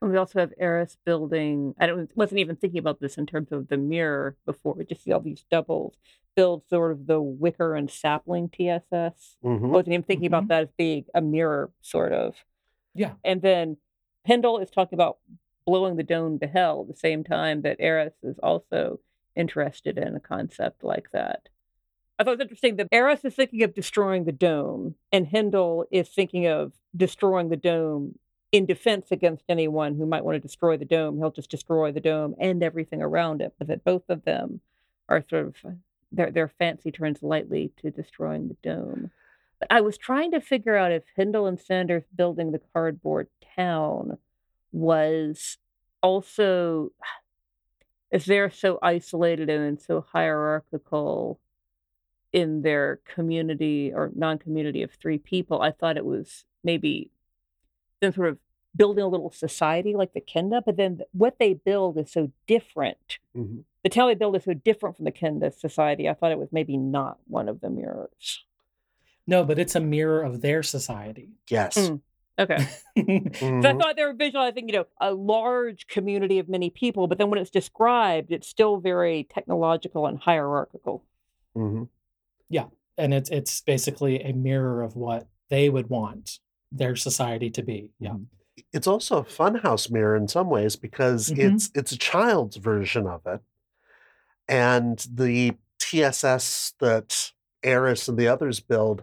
And we also have Aris building. I don't, wasn't even thinking about this in terms of the mirror before. We just see all these doubles build sort of the wicker and sapling TSS. Mhm. Wasn't even thinking about that as being a mirror, sort of. Yeah. And then Hindle is talking about blowing the dome to hell at the same time that Aris is also interested in a concept like that. I thought it was interesting that Aris is thinking of destroying the dome, and Hindle is thinking of destroying the dome in defense against anyone who might want to destroy the dome. He'll just destroy the dome and everything around it. But that both of them are sort of their their fancy turns lightly to destroying the dome. But I was trying to figure out if Hindle and Sanders building the cardboard town was also if they're so isolated and so hierarchical in their community or non-community of three people, I thought it was maybe them sort of building a little society like the Kinda, but then what they build is so different. Mhm. The they build is so different from the Kinda society. I thought it was maybe not one of the mirrors. No, but it's a mirror of their society. Yes. Mm. Okay. 'Cause I thought they were visualizing, you know, a large community of many people, but then when it's described, it's still very technological and hierarchical. Mhm. Yeah, and it's it's basically a mirror of what they would want their society to be. Yeah. It's also a funhouse mirror in some ways because Mhm. it's it's a child's version of it. And the TSS that Aris and the others build,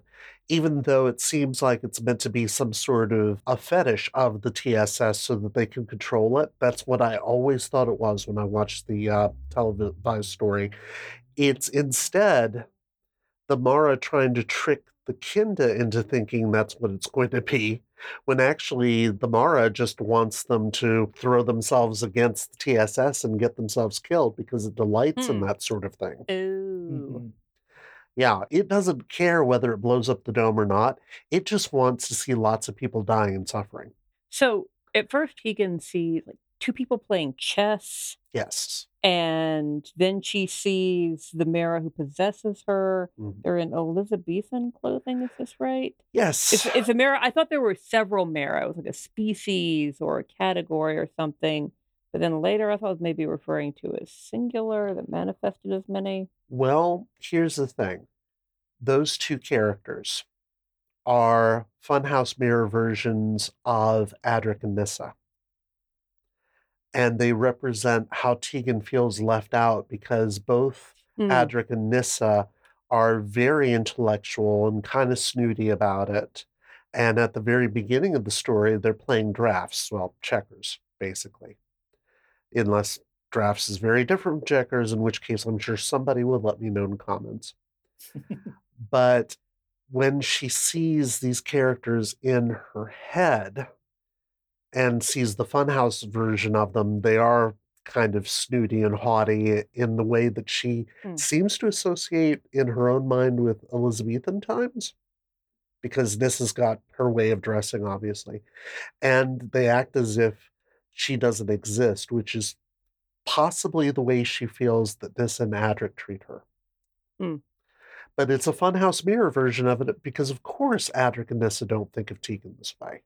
even though it seems like it's meant to be some sort of a fetish of the TSS so that they can control it, that's what I always thought it was when I watched the uh, televised story. It's instead the Mara trying to trick the Kinda into thinking that's what it's going to be, when actually the Mara just wants them to throw themselves against the TSS and get themselves killed because it delights in Hmm. that sort of thing. Ooh. Mhm. Yeah, it doesn't care whether it blows up the dome or not. It just wants to see lots of people dying and suffering. So at first, Tegan sees like two people playing chess, Yes. and then she sees the Mara who possesses her. Mhm. They're in Elizabethan clothing. Is this right? Yes. It's, it's a Mara. I thought there were several Mara. It was like a species or a category or something. But then later, I thought it was maybe referring to a singular that manifested as many. Well, here's the thing. Those two characters are Funhouse Mirror versions of Adric and Nyssa. And they represent how Tegan feels left out because both Hmm. Adric and Nyssa are very intellectual and kind of snooty about it. And at the very beginning of the story, they're playing drafts, well, checkers, basically. Unless drafts is very different from checkers, in which case I'm sure somebody will let me know in comments. but when she sees these characters in her head and sees the funhouse version of them, they are kind of snooty and haughty in the way that she Hmm. seems to associate in her own mind with Elizabethan times. Because this has got her way of dressing, obviously. And they act as if she doesn't exist, which is possibly the way she feels that this and Adric treat her. Hmm. But it's a funhouse mirror version of it because, of course, Adric and Nyssa don't think of Tegan this way.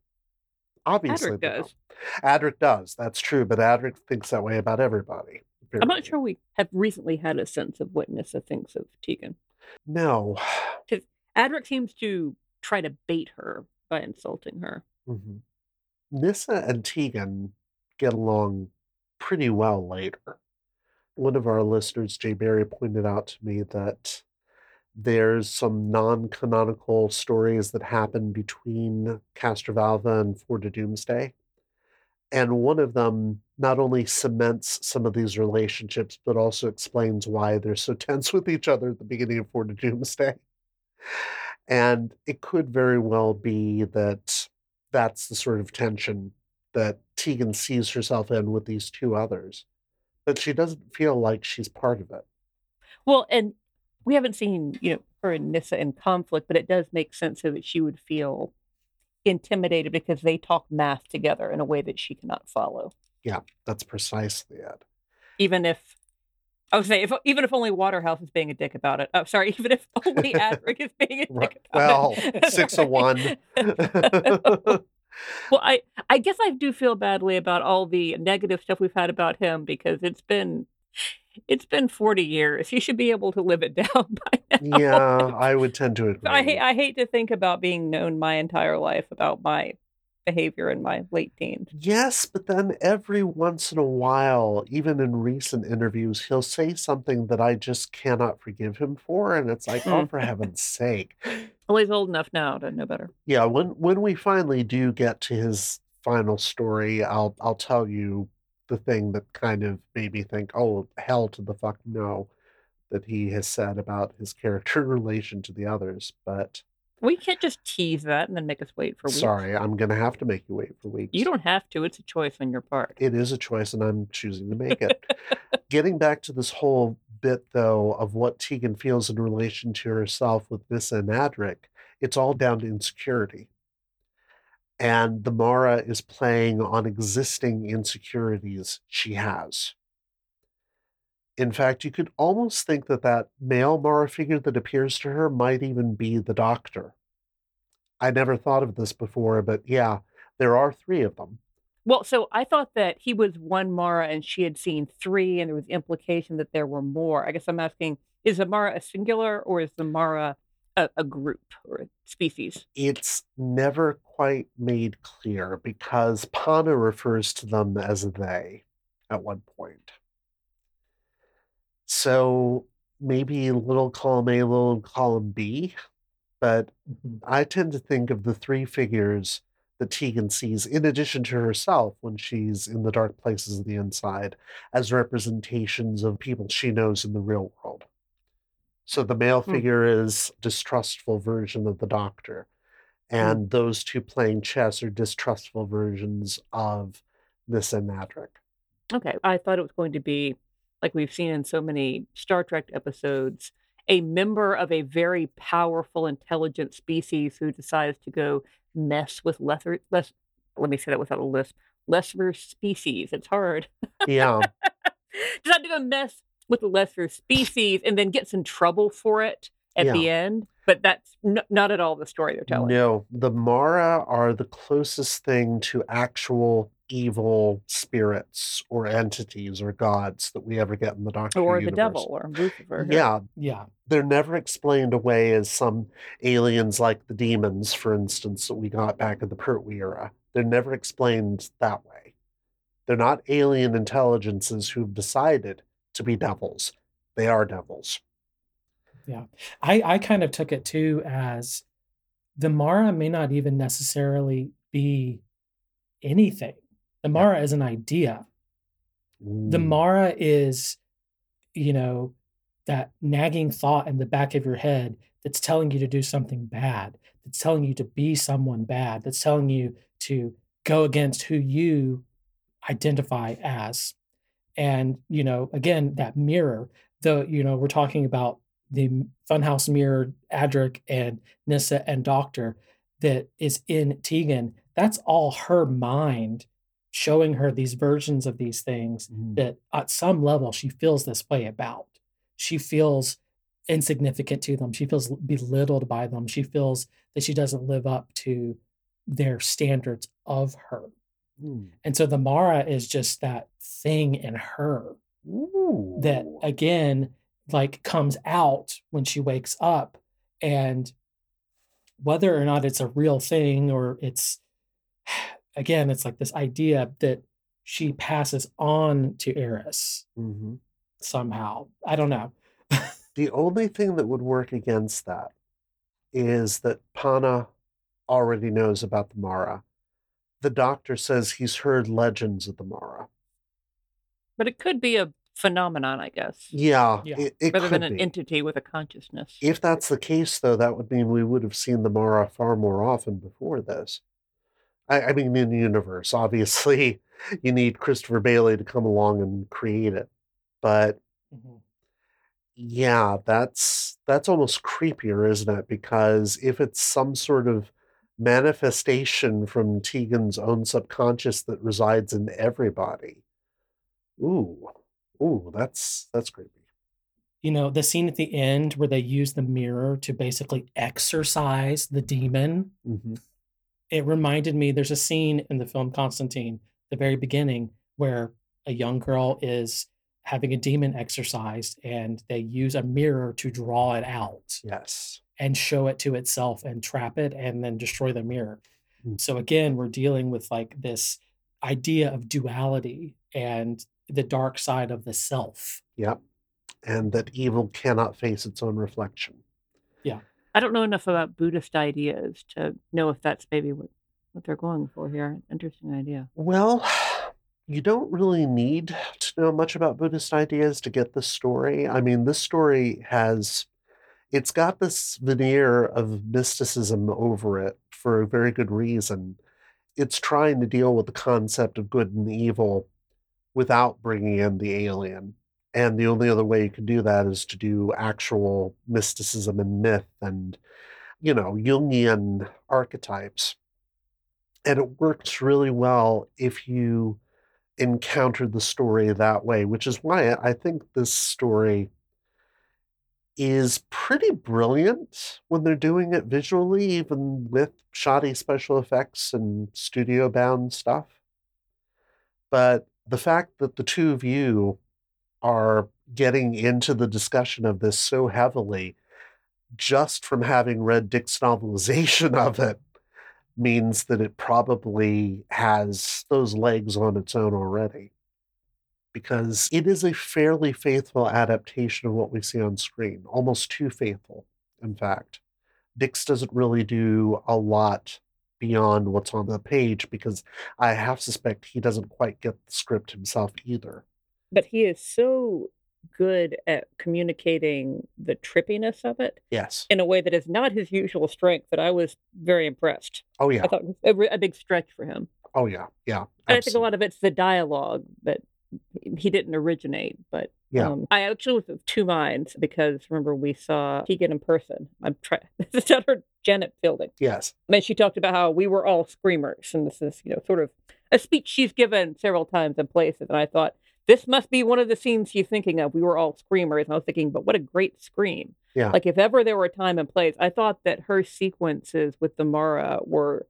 Obviously, Adric does. don't. Adric does. That's true, but Adric thinks that way about everybody. I'm not sure we have recently had a sense of what Nyssa thinks of Tegan. No. because Adric seems to try to bait her by insulting her. Mhm. Nyssa and Tegan get along pretty well later. One of our listeners, Jay Barry, pointed out to me that there's some non-canonical stories that happen between Castrovalva and Four to Doomsday. And one of them not only cements some of these relationships, but also explains why they're so tense with each other at the beginning of Four to Doomsday. And it could very well be that that's the sort of tension that Tegan sees herself in with these two others. But she doesn't feel like she's part of it. Well, and we haven't seen, you know, her and Nyssa in conflict, but it does make sense so that she would feel intimidated because they talk math together in a way that she cannot follow. Yeah, that's precisely it. Even if I would say if even if only Waterhouse is being a dick about it. Oh, sorry, even if only Adric is being a dick about Well, it. six of one. well, I I guess I do feel badly about all the negative stuff we've had about him because it's been it's been 40 years. He should be able to live it down by now. yeah, I would tend to agree. I I hate to think about being known my entire life about my behavior in my late teens. Yes, but then every once in a while, even in recent interviews, he'll say something that I just cannot forgive him for. And it's like, oh, for heaven's sake. Well, he's old enough now to know better. Yeah, when when we finally do get to his final story, I'll I'll tell you the thing that kind of made me think, oh, hell to the fuck no, that he has said about his character in relation to the others. But We can't just tease that and then make us wait for weeks. sorry, I'm gonna have to make you wait for weeks. You don't have to. It's a choice on your part. It is a choice, and I'm choosing to make it. Getting back to this whole bit, though, of what Tegan feels in relation to herself with Nyssa and Adric, it's all down to insecurity. And the Mara is playing on existing insecurities she has. In fact, you could almost think that that male Mara figure that appears to her might even be the doctor. I never thought of this before, but yeah, there are three of them. Well, so I thought that he was one Mara and she had seen three, and there was implication that there were more. I guess I'm asking: Is the Mara a singular, or is the Mara a, a group or a species? it's never quite made clear because Panna refers to them as they at one point. So maybe little column A, little column B, but Mhm. I tend to think of the three figures that Tegan sees, in addition to herself when she's in the dark places of the inside, as representations of people she knows in the real world. So the male Hmm. figure is distrustful version of the doctor, and those two playing chess are distrustful versions of Nyssa and Adric. Okay, I thought it was going to be like we've seen in so many Star Trek episodes, a member of a very powerful, intelligent species who decides to go mess with lesser, less. Let me say that without a lisp. Lesser species. It's hard. Yeah, Decide to go mess with the lesser species and then gets in trouble for it at Yeah. the end. But that's n- not at all the story they're telling. no, the Mara are the closest thing to actual evil spirits or entities or gods that we ever get in the Doctor Or the devil or Lucifer. Yeah, Yeah. they're never explained away as some aliens like the demons, for instance, that we got back in the Pertwee era. They're never explained that way. They're not alien intelligences who've decided to be devils. They are devils. Yeah, I, I kind of took it too as the Mara may not even necessarily be anything. The Mara is an idea. The Mm, Mara is, you know, that nagging thought in the back of your head that's telling you to do something bad, that's telling you to be someone bad, that's telling you to go against who you identify as. And, you know, again, that mirror, the, you know, we're talking about the Funhouse mirror, Adric and Nyssa and Doctor that is in Tegan. That's all her mind showing her these versions of these things mm, that at some level she feels this way about. She feels insignificant to them. She feels belittled by them. She feels that she doesn't live up to their standards of her. Hmm. And so the Mara is just that thing in her that again like comes out when she wakes up and whether or not it's a real thing or it's again it's like this idea that she passes on to Aris Mhm. somehow. I don't know. The only thing that would work against that is that Panna already knows about the Mara. The doctor says he's heard legends of the Mara. But it could be a phenomenon, I guess, Yeah, Yeah. it, it rather could than an be. entity with a consciousness. If that's the case, though, that would mean we would have seen the Mara far more often before this. I, I mean, in the universe, obviously, you need Christopher Bailey to come along and create it. But yeah, that's that's almost creepier, isn't it? Because if it's some sort of manifestation from Tegan's own subconscious that resides in everybody, ooh, ooh, that's that's creepy. You know, the scene at the end where they use the mirror to basically exorcise the demon. hmm It reminded me there's a scene in the film Constantine, the very beginning, where a young girl is having a demon exorcised and they use a mirror to draw it out Yes. and show it to itself and trap it and then destroy the mirror. Mm. So again, we're dealing with like this idea of duality and the dark side of the self. Yep. And that evil cannot face its own reflection. I don't know enough about Buddhist ideas to know if that's maybe what, what they're going for here. Interesting idea. Well, you don't really need to know much about Buddhist ideas to get this story. I mean, this story has it's got this veneer of mysticism over it for a very good reason. It's trying to deal with the concept of good and evil without bringing in the alien. And the only other way you can do that is to do actual mysticism and myth and, you know, Jungian archetypes. And it works really well if you encounter the story that way, which is why I think this story is pretty brilliant when they're doing it visually, even with shoddy special effects and studio bound stuff. But the fact that the two of you are getting into the discussion of this so heavily just from having read Dicks' novelization of it means that it probably has those legs on its own already. Because it is a fairly faithful adaptation of what we see on screen, almost too faithful, in fact. Dicks doesn't really do a lot beyond what's on the page because I half suspect he doesn't quite get the script himself either. But he is so good at communicating the trippiness of it Yes. in a way that is not his usual strength but I was very impressed. Oh, yeah. I thought it was a, a big stretch for him. Oh, yeah. Yeah. And I think a lot of it's the dialogue that he didn't originate, but Yeah. um, I actually was of two minds because remember we saw Tegan in person. I'm trying. This is at her Janet Fielding. Yes. And she talked about how we were all screamers, and this is you know sort of a speech she's given several times in places. And I thought this must be one of the scenes she's thinking of. We were all screamers, and I was thinking, but what a great scream! Yeah. Like if ever there were a time and place, I thought that her sequences with the Mara were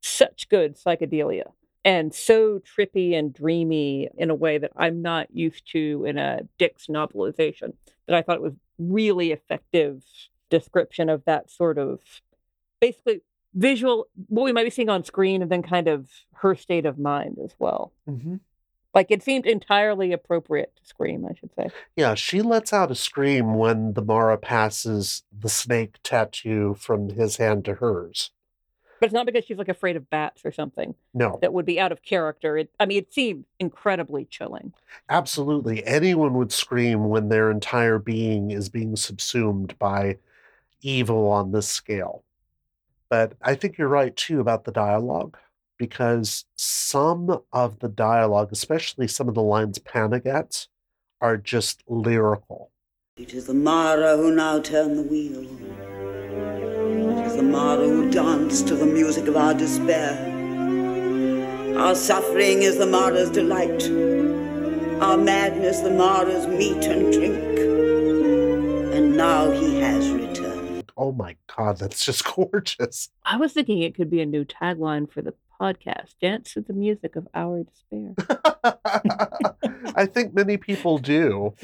such good psychedelia and so trippy and dreamy in a way that I'm not used to in a Dicks' novelization. That I thought it was really effective description of that sort of basically visual what we might be seeing on screen and then kind of her state of mind as well. hmm Like it seemed entirely appropriate to scream, I should say. Yeah, she lets out a scream when the Mara passes the snake tattoo from his hand to hers. But it's not because she's like afraid of bats or something No, that would be out of character. It, I mean, it seemed incredibly chilling. absolutely. Anyone would scream when their entire being is being subsumed by evil on this scale. But I think you're right too about the dialogue, because some of the dialogue, especially some of the lines Panna gets, are just lyrical. It is the Mara who now turn the wheel. It is the Mara who dance to the music of our despair. Our suffering is the Mara's delight. Our madness the Mara's meat and drink. And now he has returned. Oh my God, that's just gorgeous. I was thinking it could be a new tagline for the podcast Dance to the Music of Our Despair. I think many people do.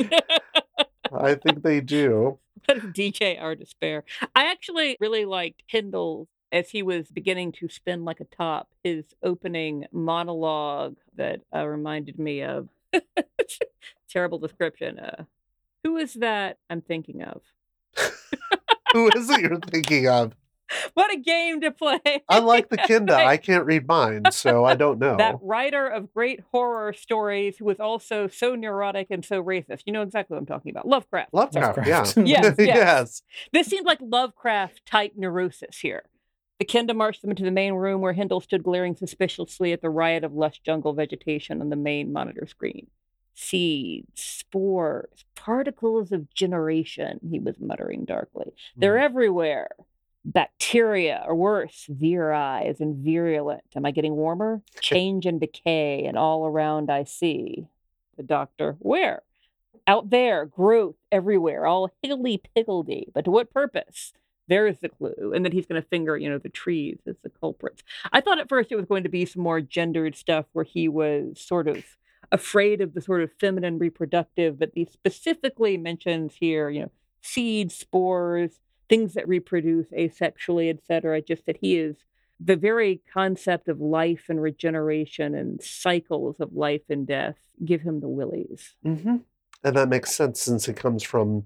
I think they do. DJ Our Despair? I actually really liked Hindle as he was beginning to spin like a top, his opening monologue that uh, reminded me of terrible description. Uh, who is that I'm thinking of? Who is it you're thinking of? What a game to play. Unlike the Kinda, I can't read minds, so I don't know. That writer of great horror stories who was also so neurotic and so racist. You know exactly what I'm talking about. Lovecraft. Lovecraft, yeah. yes, yes. yes. This seemed like Lovecraft type neurosis here. The Kinda marched them into the main room where Hindle stood glaring suspiciously at the riot of lush jungle vegetation on the main monitor screen. Seeds, spores, particles of generation, he was muttering darkly. They're hmm. everywhere. Bacteria, or worse, viri, as in virulent. Am I getting warmer? Change and decay, and all around I see. The doctor, where? Out there, growth everywhere, all higgledy piggledy. But to what purpose? There's the clue. And then he's going to finger, you know, the trees as the culprits. I thought at first it was going to be some more gendered stuff where he was sort of afraid of the sort of feminine reproductive, but he specifically mentions here, you know, seeds, spores, things that reproduce asexually, etc. Just that he is the very concept of life and regeneration and cycles of life and death give him the willies. hmm And that makes sense since it comes from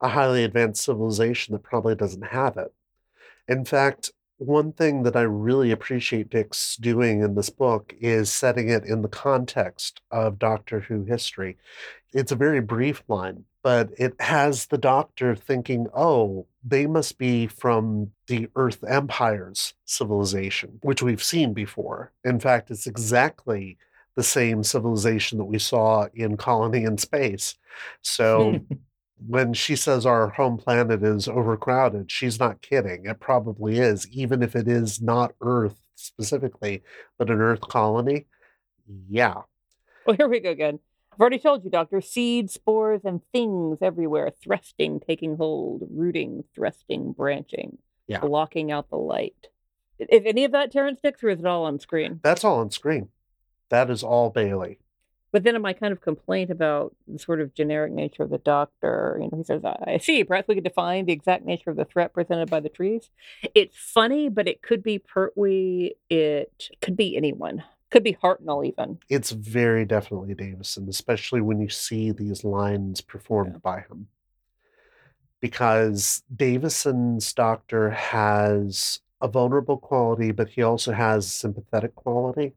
a highly advanced civilization that probably doesn't have it. In fact, one thing that I really appreciate Dicks doing in this book is setting it in the context of Doctor Who history. It's a very brief line, but it has the Doctor thinking, oh, they must be from the Earth Empire's civilization, which we've seen before. In fact, it's exactly the same civilization that we saw in Colony in Space. So when she says our home planet is overcrowded, she's not kidding. It probably is, even if it is not Earth specifically, but an Earth colony. Yeah. Well, here we go again. I've already told you, Doctor. Seeds, spores, and things everywhere, thrusting, taking hold, rooting, thrusting, branching, Yeah. blocking out the light. If any of that Terrance Dicks, or is it all on screen? That's all on screen. That is all Bailey. But then, in my kind of complaint about the sort of generic nature of the doctor, you know, he says, "I see. Perhaps we could define the exact nature of the threat presented by the trees." It's funny, but it could be Pertwee. It could be anyone. Could be Hartnell even. It's very definitely Davison, especially when you see these lines performed by him. Because Davison's doctor has a vulnerable quality, but he also has sympathetic quality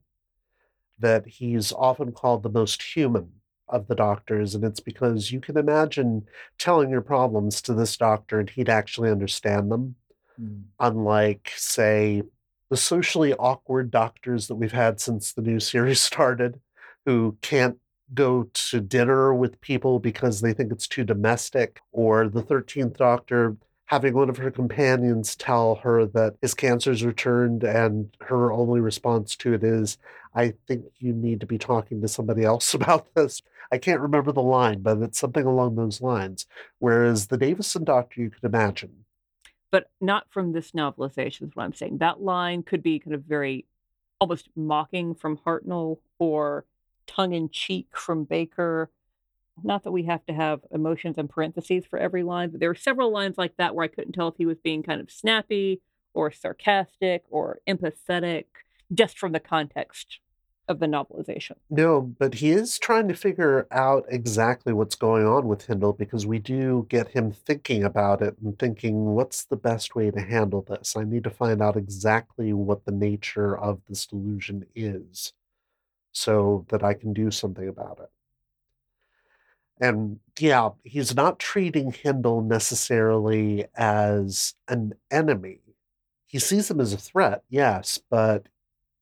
that he's often called the most human of the doctors. And it's because you can imagine telling your problems to this doctor and he'd actually understand them. Mm. Unlike, say, the socially awkward doctors that we've had since the new series started, who can't go to dinner with people because they think it's too domestic, or the 13th Doctor having one of her companions tell her that his cancer's returned and her only response to it is, I think you need to be talking to somebody else about this. I can't remember the line, but it's something along those lines. Whereas the Davison Doctor, you could imagine. but not from this novelization is what I'm saying. That line could be kind of very almost mocking from Hartnell or tongue in cheek from Baker. Not that we have to have emotions and parentheses for every line, but there were several lines like that where I couldn't tell if he was being kind of snappy or sarcastic or empathetic just from the context of the novelization. No, but he is trying to figure out exactly what's going on with Hindle because we do get him thinking about it and thinking, what's the best way to handle this? I need to find out exactly what the nature of this delusion is so that I can do something about it. And yeah, he's not treating Hindle necessarily as an enemy. He sees him as a threat, yes, but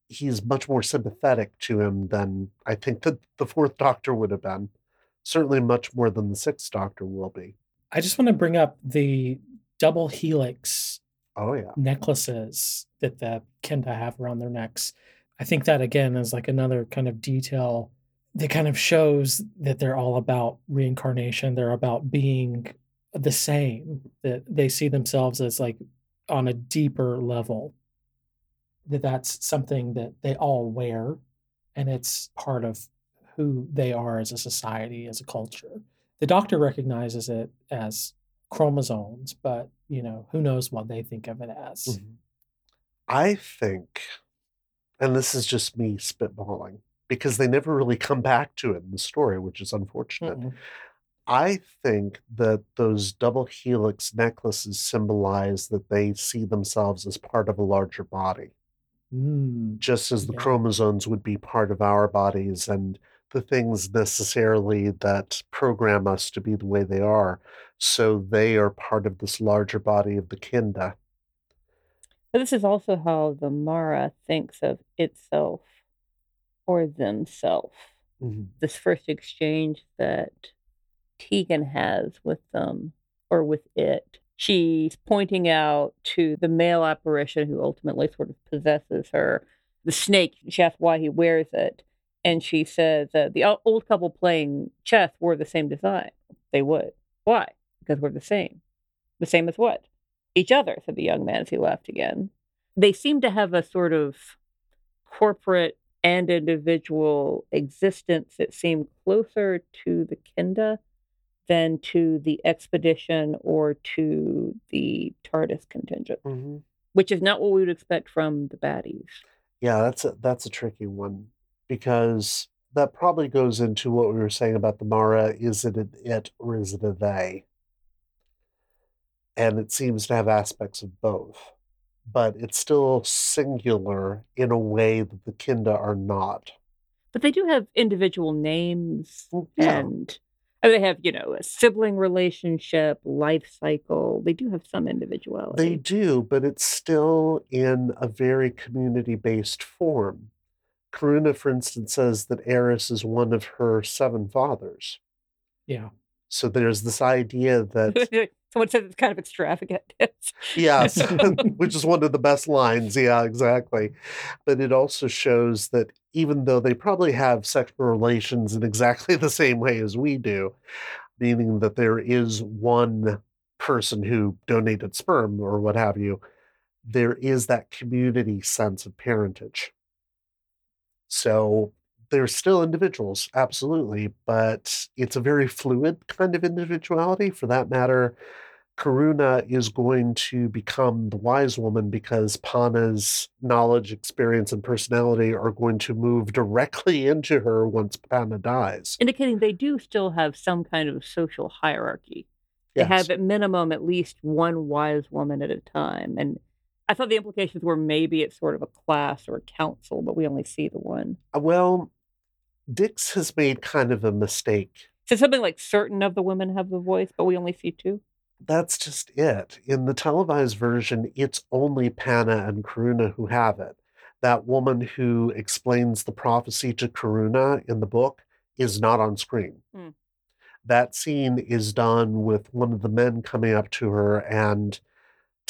he's much more sympathetic to him than I think that the fourth doctor would have been. Certainly much more than the sixth doctor will be. I just want to bring up the double helix Oh yeah. necklaces that the Kinda have around their necks. I think that again is like another kind of detail that kind of shows that they're all about reincarnation. They're about being the same, that they see themselves as like on a deeper level, that that's something that they all wear and it's part of who they are as a society, as a culture. The doctor recognizes it as chromosomes, but you know, who knows what they think of it as. Mhm. I think, and this is just me spitballing, because they never really come back to it in the story, which is unfortunate. Mm-mm. I think that those double helix necklaces symbolize that they see themselves as part of a larger body, Mm, just as the yeah. chromosomes would be part of our bodies and the things necessarily that program us to be the way they are. So they are part of this larger body of the Kinda. But this is also how the Mara thinks of itself or themself. Mhm. This first exchange that Tegan has with them or with it. She's pointing out to the male apparition who ultimately sort of possesses her the snake. She asks why he wears it. And she says that the old couple playing chess wore the same design. They would. Why? Because we're the same. The same as what? Each other, said the young man as he laughed again. They seem to have a sort of corporate and individual existence that seem closer to the Kinda than to the expedition or to the TARDIS contingent, Mhm. which is not what we would expect from the baddies. Yeah, that's a that's a tricky one because that probably goes into what we were saying about the Mara. Is it an it or is it a they? And it seems to have aspects of both, but it's still singular in a way that the Kinda are not. But they do have individual names yeah. and oh, they have, you know, a sibling relationship, life cycle. They do have some individuality. They do, but it's still in a very community-based form. Karuna, for instance, says that Aris is one of her seven fathers. Yeah. So there's this idea that Someone said it's kind of extravagant. Yes, which is one of the best lines. Yeah, exactly. But it also shows that even though they probably have sexual relations in exactly the same way as we do, meaning that there is one person who donated sperm or what have you, there is that community sense of parentage. So they're still individuals, absolutely, but it's a very fluid kind of individuality. For that matter, Karuna is going to become the wise woman because Panna's knowledge, experience, and personality are going to move directly into her once Pana dies. Indicating they do still have some kind of social hierarchy. They Yes. have at minimum at least one wise woman at a time. And I thought the implications were maybe it's sort of a class or a council, but we only see the one. Uh, Well, Dicks has made kind of a mistake. So something like certain of the women have the voice, but we only see two. That's just it. In the televised version, it's only Panna and Karuna who have it. That woman who explains the prophecy to Karuna in the book is not on screen. Hmm. That scene is done with one of the men coming up to her and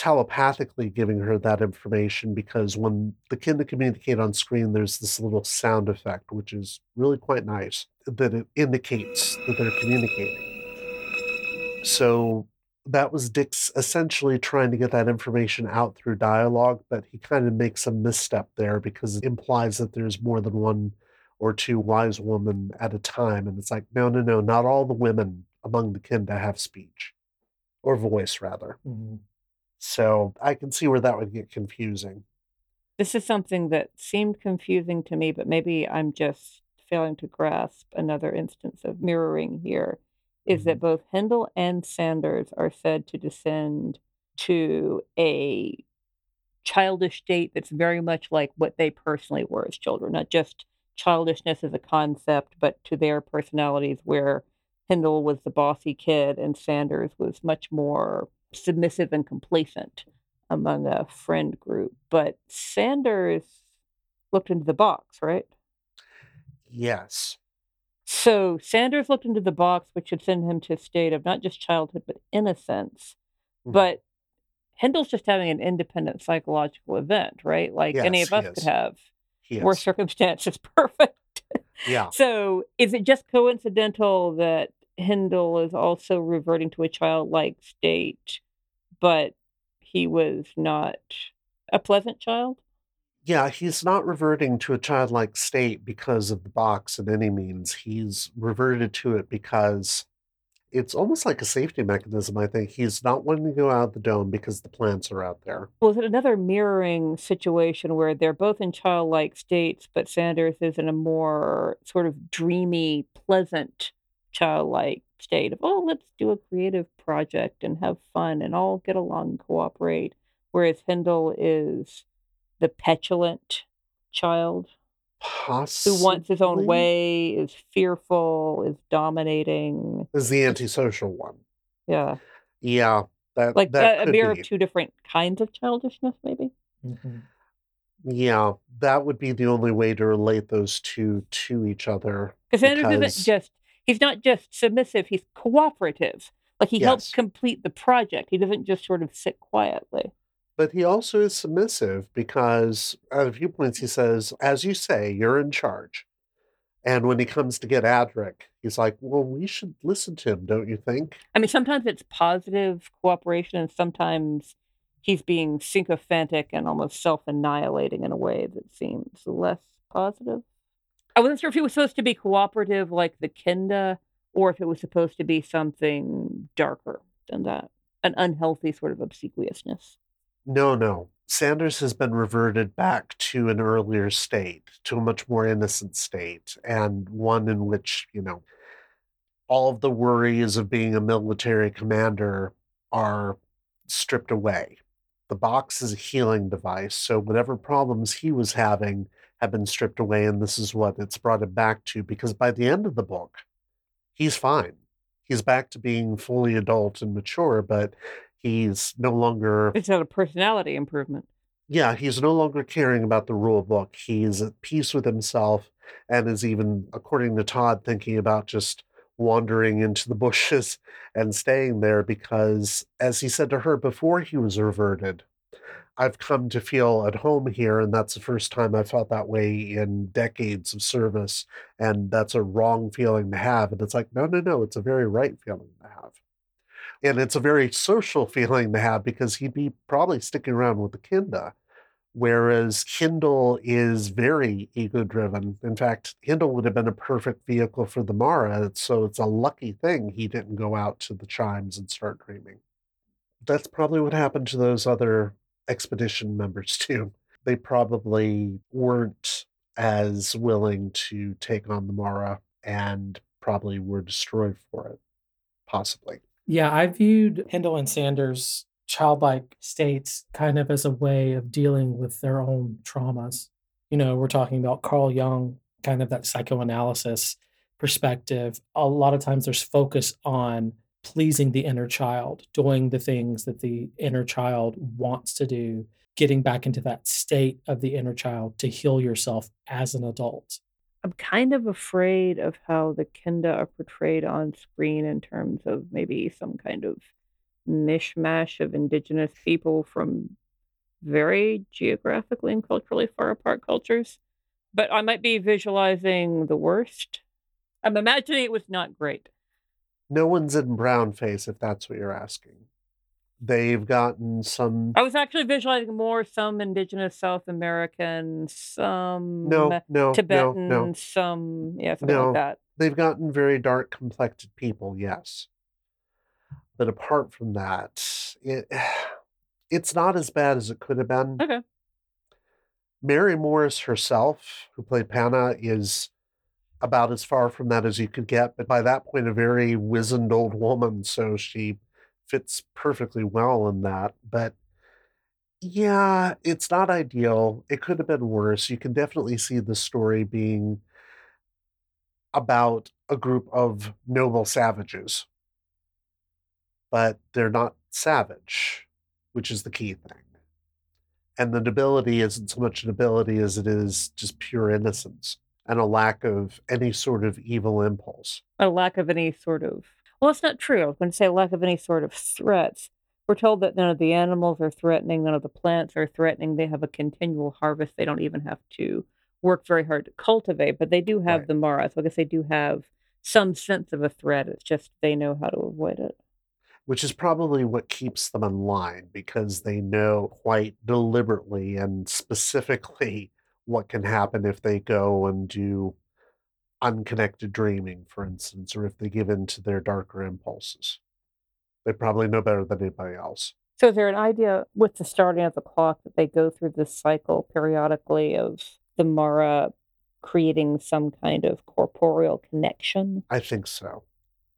telepathically giving her that information because when the Kinda communicate on screen, there's this little sound effect, which is really quite nice, that it indicates that they're communicating. So that was Dicks essentially trying to get that information out through dialogue, but he kind of makes a misstep there because it implies that there's more than one or two wise women at a time. And it's like, no, no, no, not all the women among the Kinda have speech or voice, rather. Mhm. So I can see where that would get confusing. This is something that seemed confusing to me, but maybe I'm just failing to grasp another instance of mirroring here. Is that mm-hmm. both Hindle and Sanders are said to descend to a childish state that's very much like what they personally were as children, not just childishness as a concept, but to their personalities, where Hindle was the bossy kid and Sanders was much more submissive and complacent among a friend group. But Sanders looked into the box, right? Yes. So Sanders looked into the box, which should send him to a state of not just childhood, but innocence. Mhm. But Hindle's just having an independent psychological event, right? Like any of us could have worse is. circumstances. Perfect. Yeah. So is it just coincidental that Hindle is also reverting to a childlike state, but he was not a pleasant child. Yeah, he's not reverting to a childlike state because of the box in any means. He's reverted to it because it's almost like a safety mechanism, I think. He's not wanting to go out the dome because the plants are out there. Well, is it another mirroring situation where they're both in childlike states, but Sanders is in a more sort of dreamy, pleasant childlike state of, oh, let's do a creative project and have fun and all get along and cooperate. Whereas Hindle is the petulant child Possibly. who wants his own way, is fearful, is dominating. Is the antisocial one. Yeah. Yeah, that Like that a, mirror of two different kinds of childishness, maybe. Yeah, that would be the only way to relate those two to each other. Because Sanders isn't just, he's not just submissive, he's cooperative. Like he helps complete the project. He doesn't just sort of sit quietly. But he also is submissive because at a few points he says, as you say, you're in charge. And when he comes to get Adric, he's like, Well, we should listen to him, don't you think? I mean, sometimes it's positive cooperation, and sometimes he's being sycophantic and almost self annihilating in a way that seems less positive. I wasn't sure if he was supposed to be cooperative like the Kinda, or if it was supposed to be something darker than that an unhealthy sort of obsequiousness. No, no. Sanders has been reverted back to an earlier state, to a much more innocent state, and one in which, you know, all of the worries of being a military commander are stripped away. The box is a healing device, so whatever problems he was having have been stripped away, and this is what it's brought him back to. Because by the end of the book, he's fine. He's back to being fully adult and mature, but he's no longer It's not a personality improvement. yeah, he's no longer caring about the rule book. He's at peace with himself and is even, according to Todd, thinking about just wandering into the bushes and staying there because, as he said to her before he was reverted, I've come to feel at home here, and that's the first time I felt that way in decades of service. And that's a wrong feeling to have. And it's like, no, no, no, it's a very right feeling to have. And it's a very social feeling to have because he'd be probably sticking around with the Kinda. Whereas Hindle is very ego driven. In fact, Hindle would have been a perfect vehicle for the Mara. So it's a lucky thing he didn't go out to the chimes and start dreaming. That's probably what happened to those other expedition members too. They probably weren't as willing to take on the Mara and probably were destroyed for it. Possibly. Yeah, I viewed Hindle and Sanders' childlike states kind of as a way of dealing with their own traumas. You know, we're talking about Carl Jung, kind of that psychoanalysis perspective. A lot of times there's focus on pleasing the inner child, doing the things that the inner child wants to do, getting back into that state of the inner child to heal yourself as an adult. I'm kind of afraid of how the Kinda are portrayed on screen in terms of maybe some kind of mishmash of indigenous people from very geographically and culturally far apart cultures. But I might be visualizing the worst. I'm imagining it was not great. No one's in brown face if that's what you're asking. They've gotten some I was actually visualizing more some indigenous South American, some no, no, no, Tibetan, no. some yeah, something No, like that. they've gotten very dark complected people, yes. But apart from that, it it's not as bad as it could have been. Okay. Mary Morris herself, who played Panna, is about as far from that as you could get, but by that point, a very wizened old woman, so she fits perfectly well in that. But yeah, it's not ideal. It could have been worse. You can definitely see the story being about a group of noble savages, but they're not savage, which is the key thing. And the nobility isn't so much nobility as it is just pure innocence and a lack of any sort of evil impulse. a lack of any sort of well that's not true i was going to say a lack of any sort of threats we're told that none of the animals are threatening none of the plants are threatening they have a continual harvest they don't even have to work very hard to cultivate but they do have Right. the mara so i guess they do have some sense of a threat. It's just they know how to avoid it. which is probably what keeps them in line because they know quite deliberately and specifically what can happen if they go and do unconnected dreaming, for instance, or if they give in to their darker impulses. They probably know better than anybody else. So is there an idea with the starting of the clock that they go through this cycle periodically of the Mara creating some kind of corporeal connection I think so.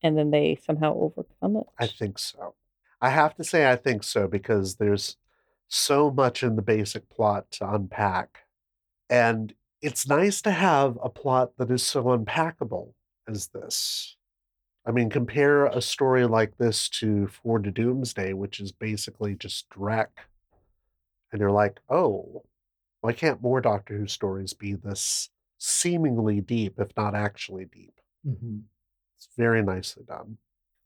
and then they somehow overcome it? I think so. I have to say I think so because there's so much in the basic plot to unpack. And it's nice to have a plot that is so unpackable as this. I mean, compare a story like this to Four to Doomsday, which is basically just Drek. And you're like, oh, why can't more Doctor Who stories be this seemingly deep, if not actually deep? hmm It's very nicely done.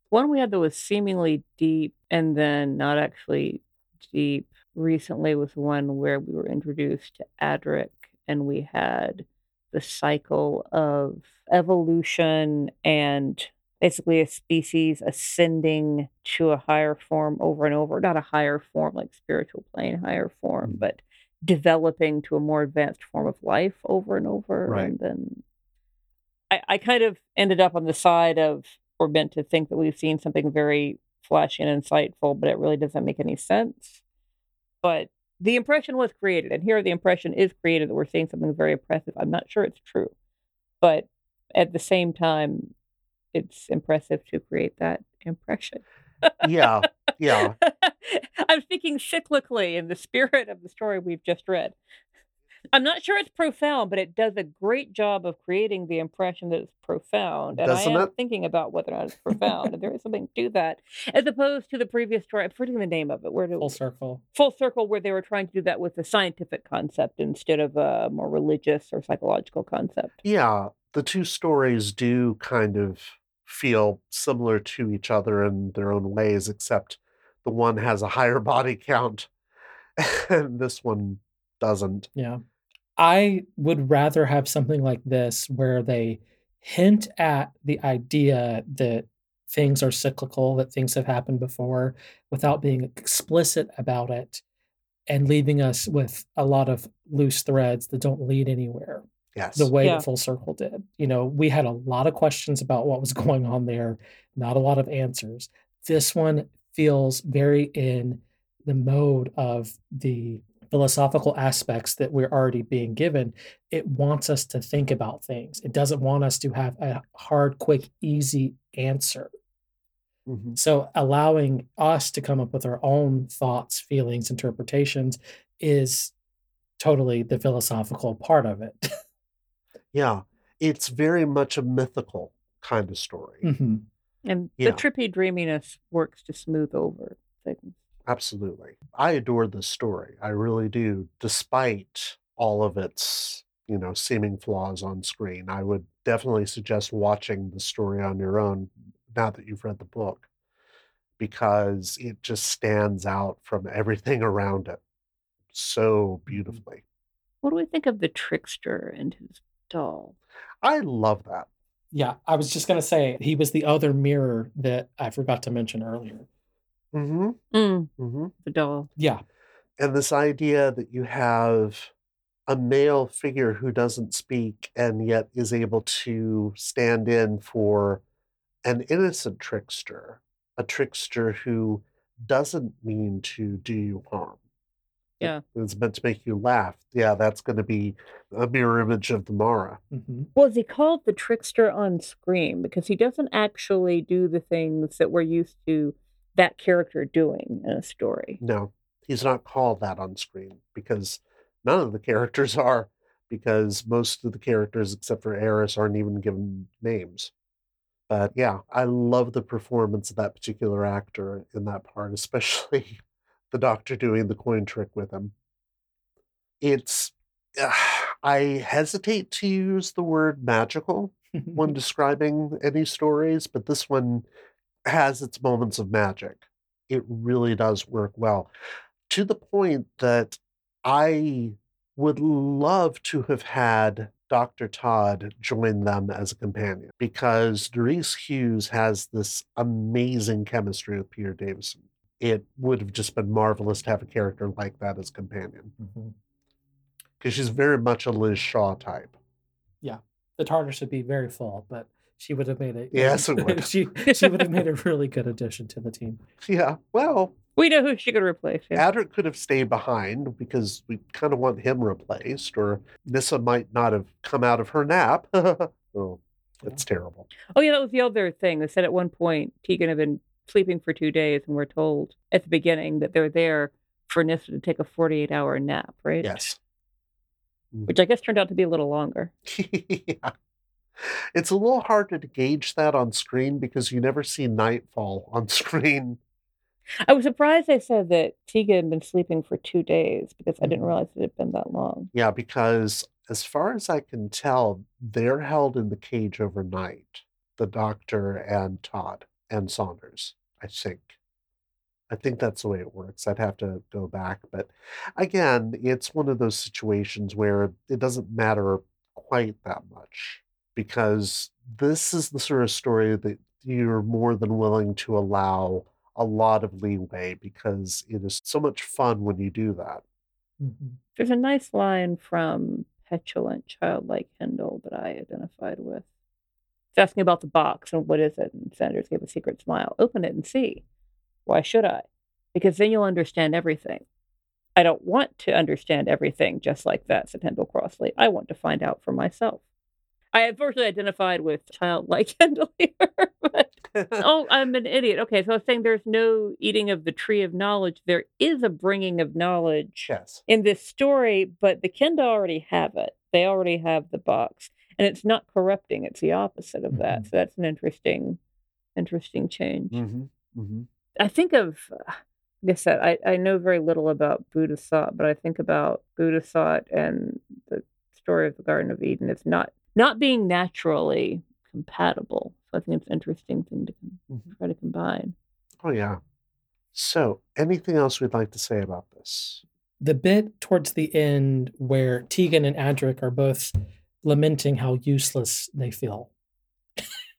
One we had that was seemingly deep and then not actually deep recently was one where we were introduced to Adric and we had the cycle of evolution and basically a species ascending to a higher form over and over. Not a higher form like spiritual plane, higher form, Mhm. but developing to a more advanced form of life over and over. Right. And then I, I kind of ended up on the side of we're meant to think that we've seen something very flashy and insightful, but it really doesn't make any sense. But the impression was created, and here the impression is created that we're seeing something very impressive. I'm not sure it's true, but at the same time, it's impressive to create that impression. Yeah, yeah. I'm speaking cyclically in the spirit of the story we've just read. I'm not sure it's profound, but it does a great job of creating the impression that it's profound. And Doesn't I am it? thinking about whether or not it's profound, and there is something to that, as opposed to the previous story. I'm forgetting the name of it. Where do Full circle. full circle where they were trying to do that with a scientific concept instead of a more religious or psychological concept. Yeah, the two stories do kind of feel similar to each other in their own ways, except the one has a higher body count and this one doesn't. Yeah. I would rather have something like this where they hint at the idea that things are cyclical, that things have happened before without being explicit about it and leaving us with a lot of loose threads that don't lead anywhere Yes. the way Yeah. that Full Circle did. You know, we had a lot of questions about what was going on there, not a lot of answers. This one feels very in the mode of the philosophical aspects that we're already being given. It wants us to think about things. It doesn't want us to have a hard, quick, easy answer. Mhm. So allowing us to come up with our own thoughts, feelings, interpretations is totally the philosophical part of it. Yeah, it's very much a mythical kind of story. Mhm. And Yeah. the trippy dreaminess works to smooth over things. Absolutely. I adore this story. I really do, despite all of its, you know, seeming flaws on screen. I would definitely suggest watching the story on your own now that you've read the book because it just stands out from everything around it so mm-hmm. beautifully. What do we think of the trickster and his doll? I love that. Yeah, I was just going to say he was the other mirror that I forgot to mention earlier. Mhm. Mm, Mhm. the doll. Yeah. And this idea that you have a male figure who doesn't speak and yet is able to stand in for an innocent trickster, a trickster who doesn't mean to do you harm. Yeah. It's meant to make you laugh. Yeah, that's going to be a mirror image of the Mara. hmm Was he called the trickster on screen? Because he doesn't actually do the things that we're used to that character doing in a story. No, he's not called that on screen because none of the characters are, because most of the characters, except for Aris, aren't even given names. But yeah, I love the performance of that particular actor in that part, especially the doctor doing the coin trick with him. It's, I hesitate to use the word magical when describing any stories, but this one has its moments of magic. It really does work well to the point that I would love to have had Dr. Todd join them as a companion because Nerys Hughes has this amazing chemistry with Peter Davison. It would have just been marvelous to have a character like that as companion mm-hmm. because she's very much a Liz Shaw type. Yeah, the TARDIS would be very full, but she would have made it. Yes, it would. she she would have made a really good addition to the team. Yeah, well, We know who she could replace. Yeah. Adric could have stayed behind because we kind of want him replaced, or Nyssa might not have come out of her nap. oh, that's terrible. Oh yeah, that was the other thing. They said at one point Tegan had been sleeping for two days, and we're told at the beginning that they're there for Nyssa to take a forty-eight hour nap, right? Yes. Which I guess turned out to be a little longer. yeah. It's a little harder to gauge that on screen because you never see nightfall on screen. I was surprised they said that Tegan had been sleeping for two days because I didn't mm-hmm. realize it had been that long. Yeah, because as far as I can tell, they're held in the cage overnight. The doctor and Todd and Sanders, I think. I think that's the way it works. I'd have to go back. But again, it's one of those situations where it doesn't matter quite that much because this is the sort of story that you're more than willing to allow a lot of leeway because it is so much fun when you do that. Mm-hmm. There's a nice line from Petulant Childlike Hindle that I identified with. It's asking about the box and what is it? And Sanders gave a secret smile. Open it and see. Why should I? Because then you'll understand everything. I don't want to understand everything just like that, said Hindle crossly. I want to find out for myself. I unfortunately identified with childlike here. but- oh, I'm an idiot. Okay, so I was saying there's no eating of the tree of knowledge. There is a bringing of knowledge Yes. in this story, but the Kinda already have it. They already have the box, and it's not corrupting. It's the opposite of that. So that's an interesting, interesting change. Mm-hmm. Mm-hmm. I think of, uh, like I said, I, I know very little about Buddha thought, but I think about Buddha thought and the story of the Garden of Eden as not not being naturally compatible. So I think it's an interesting thing to com- mm-hmm. try to combine. Oh, yeah. So, anything else we'd like to say about this? The bit towards the end where Tegan and Adric are both lamenting how useless they feel.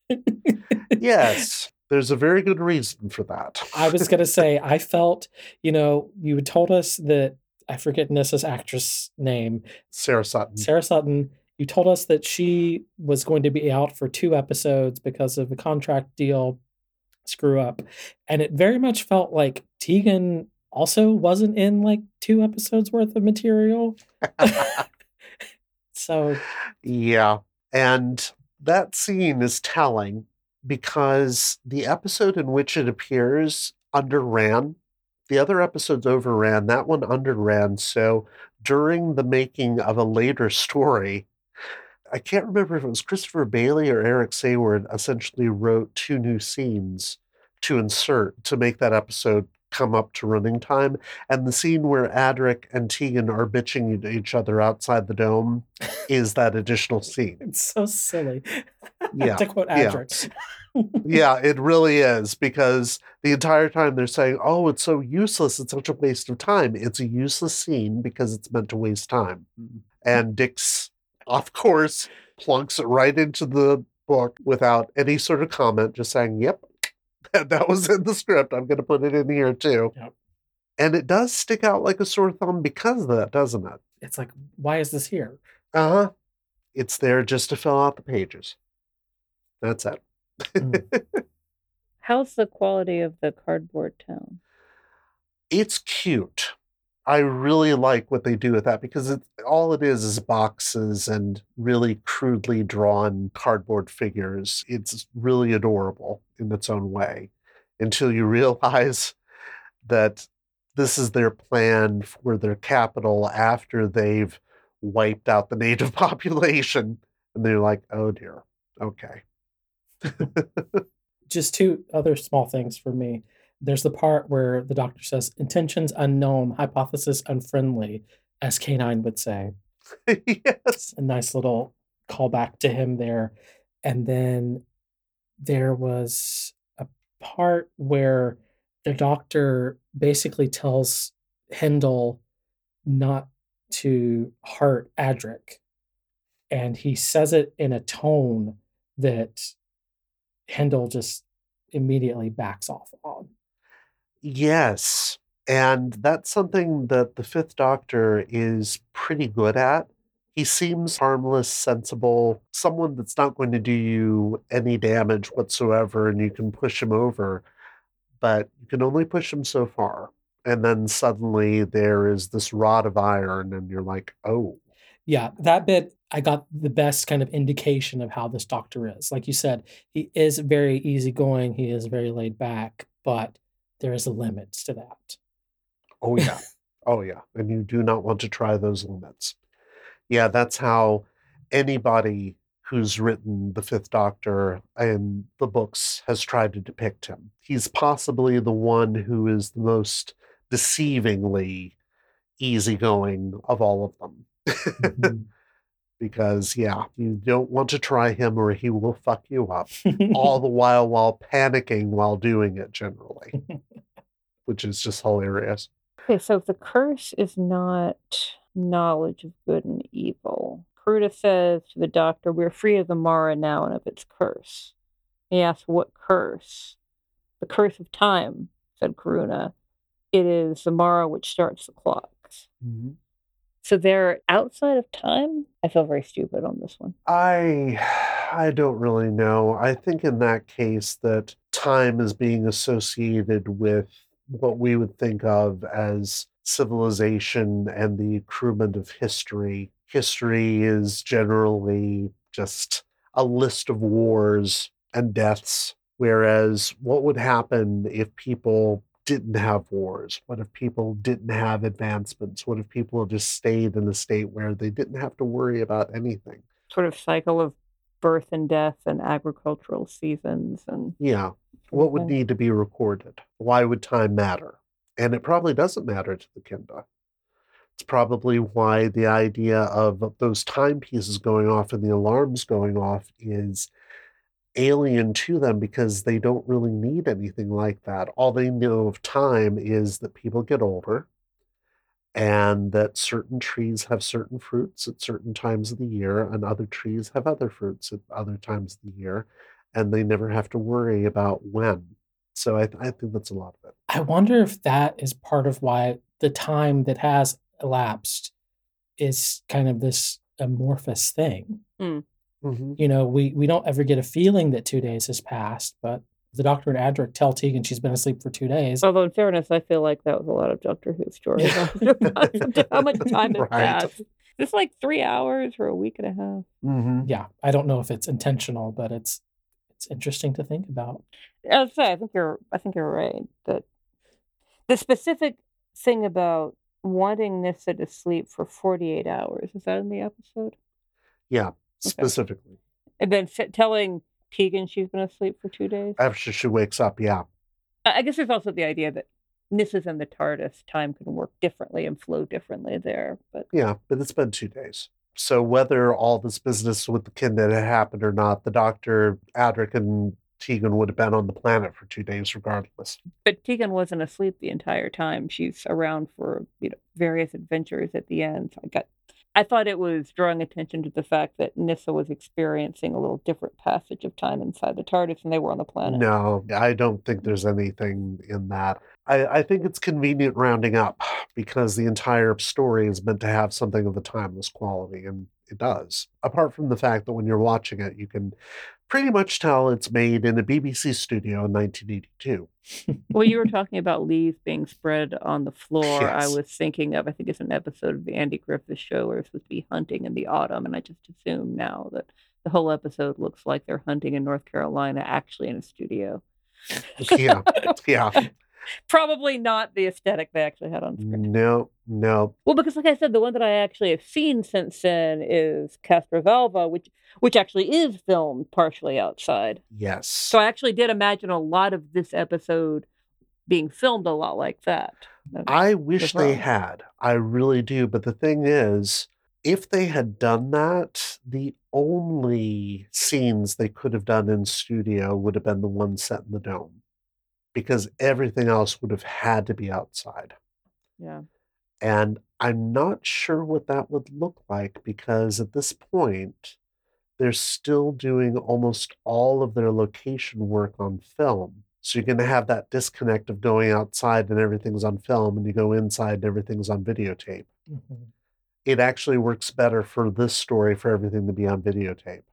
yes, there's a very good reason for that. I was gonna say I felt, you know, you had told us that I forget Nyssa's actress name, Sarah Sutton. Sarah Sutton. You told us that she was going to be out for two episodes because of a contract deal screw up, and it very much felt like Tegan also wasn't in like two episodes worth of material. so Yeah. And that scene is telling because the episode in which it appears underran. The other episodes overran. That one underran. So during the making of a later story, I can't remember if it was Christopher Bailey or Eric Saward essentially wrote two new scenes to insert to make that episode come up to running time. And the scene where Adric and Tegan are bitching at each other outside the dome is that additional scene. it's so silly. Yeah, to quote. Adric. yeah, it really is because the entire time they're saying, "Oh, it's so useless. It's such a waste of time." It's a useless scene because it's meant to waste time. Mm-hmm. And Dicks, of course, plunks it right into the book without any sort of comment, just saying, "Yep, that, that was in the script. I'm going to put it in here too." Yep. And it does stick out like a sore thumb because of that, doesn't it? It's like, why is this here? Uh huh. It's there just to fill out the pages. That's it. How's the quality of the cardboard tone? it's cute. I really like what they do with that because it, all it is is boxes and really crudely drawn cardboard figures. It's really adorable in its own way until you realize that this is their plan for their capital after they've wiped out the native population. And they're like, oh dear, okay. just two other small things for me. There's the part where the doctor says intentions unknown, hypothesis unfriendly, as K9 would say. yes. A nice little callback to him there. And then there was a part where the doctor basically tells Hindle not to hurt Adric. and he says it in a tone that Hindle just immediately backs off on. Yes. And that's something that the Fifth Doctor is pretty good at. He seems harmless, sensible, someone that's not going to do you any damage whatsoever, and you can push him over, but you can only push him so far. And then suddenly there is this rod of iron, and you're like, oh, Yeah, that bit I got the best kind of indication of how this doctor is. Like you said, he is very easygoing, he is very laid back, but there is a limit to that. Oh yeah. oh yeah. And you do not want to try those limits. Yeah, that's how anybody who's written the Fifth Doctor and the books has tried to depict him. He's possibly the one who is the most deceivingly easygoing of all of them. Mhm. because yeah, you don't want to try him or he will fuck you up. all the while while panicking while doing it generally. Which is just hilarious. Okay, so if the curse is not knowledge of good and evil, Karuna says to the doctor, We're free of the Mara now and of its curse. He asks, What curse? The curse of time, said Karuna. It is the Mara which starts the clocks. Mm-hmm. So they're outside of time? I feel very stupid on this one. I I don't really know. I think in that case that time is being associated with what we would think of as civilization and the accruement of history. History is generally just a list of wars and deaths, whereas what would happen if people didn't have wars? What if people didn't have advancements? What if people just stayed in a state where they didn't have to worry about anything? Sort of cycle of birth and death and agricultural seasons and Yeah. What would need to be recorded? Why would time matter? And it probably doesn't matter to the Kinda. It's probably why the idea of those timepieces going off and the alarms going off is alien to them because they don't really need anything like that. All they know of time is that people get older and that certain trees have certain fruits at certain times of the year and other trees have other fruits at other times of the year and they never have to worry about when. So I, I think that's a lot of it. I wonder if that is part of why the time that has elapsed is kind of this amorphous thing. Mm-hmm. You know, we we don't ever get a feeling that two days has passed, but the doctor and Adric tell Tegan she's been asleep for two days. Although, in fairness, I feel like that was a lot of Doctor Who stories. about how much time has Right. passed? It's like three hours or a week and a half. Mm-hmm. Yeah, I don't know if it's intentional, but it's it's interesting to think about. As I say, I think you're. I think you're right that the specific thing about wanting Nyssa to sleep for 48 hours is that in the episode, Yeah, specifically. and then f- telling Tegan she's been asleep for two days. After she wakes up, yeah. I guess there's also the idea that Nyssa's in the TARDIS. Time can work differently and flow differently there, but Yeah, but it's been two days. So whether all this business with the kid had happened or not, the doctor, Adric, and Tegan would have been on the planet for two days regardless. but Tegan wasn't asleep the entire time. She's around for you know various adventures at the end. So I got I thought it was drawing attention to the fact that Nyssa was experiencing a little different passage of time inside the TARDIS than they were on the planet. No, I don't think there's anything in that. I, I think it's convenient rounding up because the entire story is meant to have something of a timeless quality, and it does. Apart from the fact that when you're watching it, you can pretty much tell it's made in a BBC studio in 1982. Well, you were talking about leaves being spread on the floor. I was thinking of, I think it's an episode of the Andy Griffith show where it's supposed to be hunting in the autumn. And I just assume now that the whole episode looks like they're hunting in North Carolina, actually in a studio. Yeah, yeah. Probably not the aesthetic they actually had on screen. No, no. Well, because like I said, the one that I actually have seen since then is Castrovalva, which which actually is filmed partially outside. Yes. So I actually did imagine a lot of this episode being filmed a lot like that. Uh, I wish they had. I really do. But the thing is, if they had done that, the only scenes they could have done in studio would have been the one set in the dome because everything else would have had to be outside. Yeah. And I'm not sure what that would look like because at this point, they're still doing almost all of their location work on film. So you're going to have that disconnect of going outside and everything's on film, and you go inside and everything's on videotape. Mhm. It actually works better for this story for everything to be on videotape,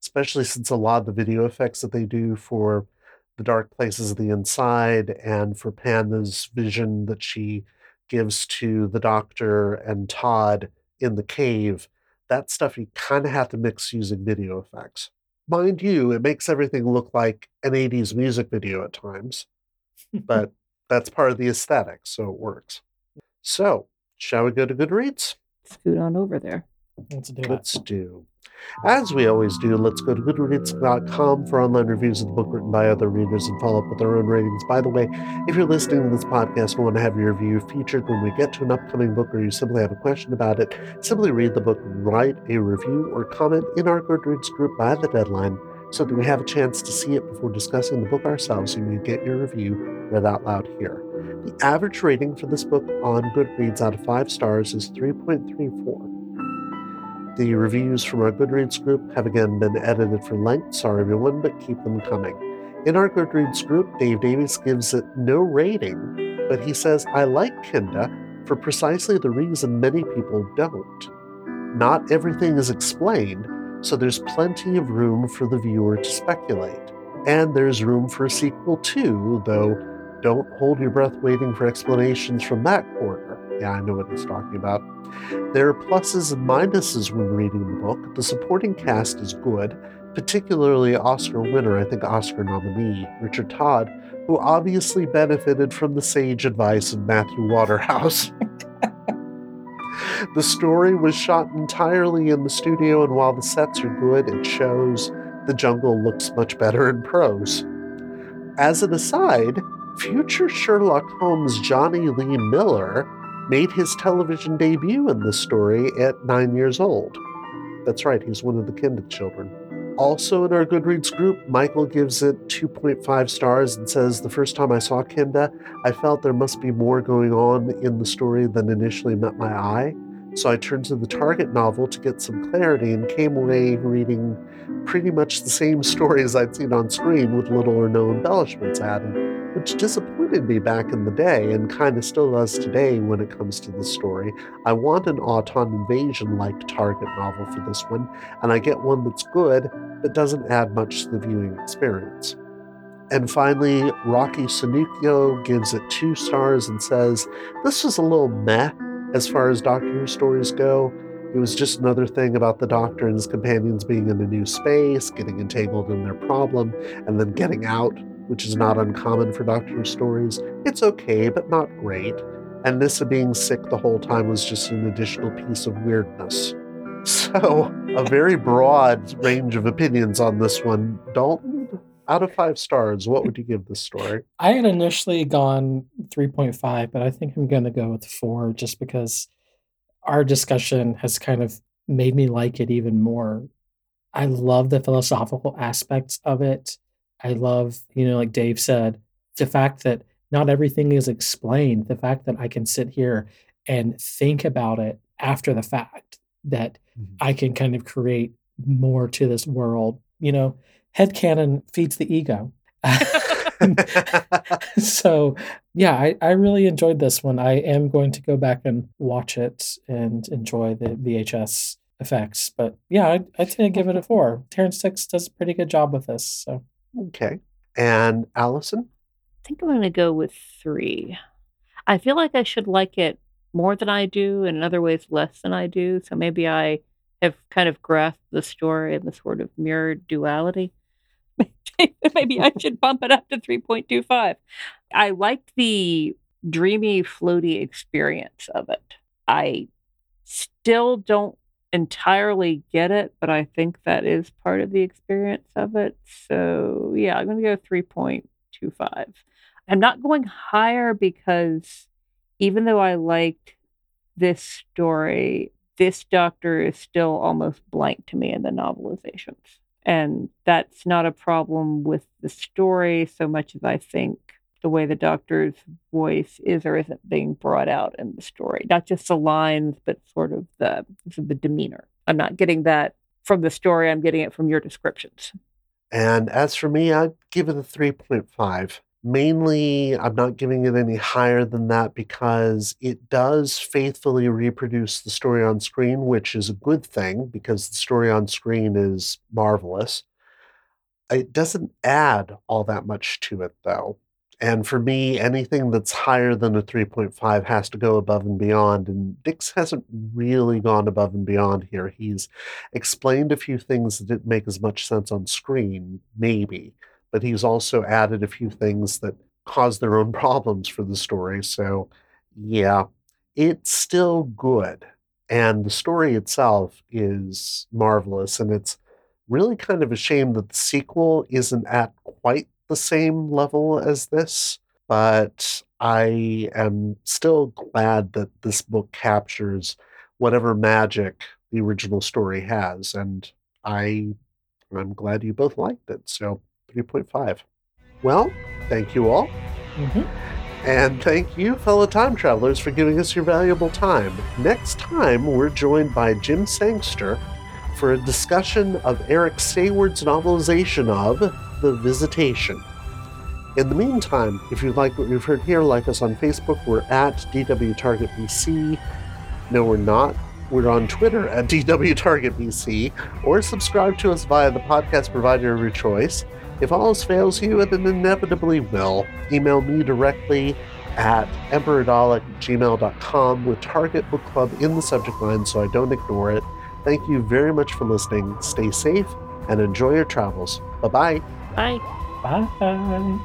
especially since a lot of the video effects that they do for the dark places of the inside and for Panna's vision that she gives to the doctor and Todd in the cave, that stuff you kind of have to mix using video effects. Mind you, it makes everything look like an 80s music video at times, but that's part of the aesthetic, so it works. So, shall we go to Goodreads? Scoot on over there. Let's do it. Let's do. As we always do, let's go to goodreads.com for online reviews of the book written by other readers and follow up with our own ratings. By the way, if you're listening to this podcast and want to have your review featured when we get to an upcoming book or you simply have a question about it, simply read the book, write a review, or comment in our Goodreads group by the deadline so that we have a chance to see it before discussing the book ourselves and you get your review read out loud here. The average rating for this book on Goodreads out of five stars is 3.34. The reviews from our Goodreads group have again been edited for length. Sorry, everyone, but keep them coming. In our Goodreads group, Dave Davies gives it no rating, but he says, I like Kinda for precisely the reason many people don't. Not everything is explained, so there's plenty of room for the viewer to speculate. And there's room for a sequel too, though don't hold your breath waiting for explanations from that corner. Yeah, I know what he's talking about. There are pluses and minuses when reading the book. The supporting cast is good, particularly Oscar winner, I think Oscar nominee, Richard Todd, who obviously benefited from the sage advice of Matthew Waterhouse. the story was shot entirely in the studio, and while the sets are good, it shows the jungle looks much better in prose. As an aside, future Sherlock Holmes Jonny Lee Miller made his television debut in this story at nine years old. That's right, he's one of the Kinda children. Also in our Goodreads group, Michael gives it 2.5 stars and says, The first time I saw Kinda, I felt there must be more going on in the story than initially met my eye. So I turned to the Target novel to get some clarity and came away reading pretty much the same stories I'd seen on screen with little or no embellishments added, which disappointed me back in the day and kind of still does today when it comes to the story. I want an Auton Invasion like Target novel for this one, and I get one that's good but doesn't add much to the viewing experience. And finally, Rocky Sanucchio gives it two stars and says, This was a little meh as far as Doctor Who stories go. It was just another thing about the Doctor and his companions being in a new space, getting entangled in their problem, and then getting out, which is not uncommon for Doctor stories. It's okay, but not great. And Nyssa being sick the whole time was just an additional piece of weirdness. So, a very broad range of opinions on this one. Dalton, out of five stars, what would you give this story? I had initially gone 3.5, but I think I'm going to go with four just because our discussion has kind of made me like it even more. I love the philosophical aspects of it. I love, you know, like Dave said, the fact that not everything is explained, the fact that I can sit here and think about it after the fact, that mm-hmm. I can kind of create more to this world. You know, headcanon feeds the ego. so yeah, I, I really enjoyed this one. I am going to go back and watch it and enjoy the VHS effects. But yeah, I, I tend to give it a four. Terrance Dicks does a pretty good job with this. So Okay. And Alyson? I think I'm going to go with three. I feel like I should like it more than I do, and in other ways less than I do. So maybe I have kind of grasped the story and the sort of mirrored duality. maybe I should bump it up to 3.25. I liked the dreamy, floaty experience of it. I still don't entirely get it, but I think that is part of the experience of it. So yeah, I'm going to go 3.25. I'm not going higher because even though I liked this story, this doctor is still almost blank to me in the novelizations. And that's not a problem with the story so much as I think the way the doctor's voice is or isn't being brought out in the story. Not just the lines, but sort of the the demeanor. I'm not getting that from the story. I'm getting it from your descriptions. And as for me, I'd give it a 3.5. Mainly, I'm not giving it any higher than that because it does faithfully reproduce the story on screen, which is a good thing because the story on screen is marvelous. It doesn't add all that much to it, though. And for me, anything that's higher than a 3.5 has to go above and beyond. And Dicks hasn't really gone above and beyond here. He's explained a few things that didn't make as much sense on screen, maybe, but he's also added a few things that cause their own problems for the story. So, yeah, it's still good. And the story itself is marvelous. And it's really kind of a shame that the sequel isn't at quite the same level as this, but I am still glad that this book captures whatever magic the original story has, and I I'm glad you both liked it. So 3.5. Well, thank you all. Mhm. And thank you, fellow time travelers, for giving us your valuable time. Next time, we're joined by Jim Sangster for a discussion of Eric Saward's novelization of The Visitation. In the meantime, if you like what you've heard here, like us on Facebook. We're at DW Target BC. No, we're not. We're on Twitter at DW Target BC, or subscribe to us via the podcast provider of your choice. If all else fails you, and it inevitably will, email me directly at emperadolic@gmail.com with Target Book Club in the subject line so I don't ignore it. Thank you very much for listening. Stay safe and enjoy your travels. Bye bye. Bye. Bye.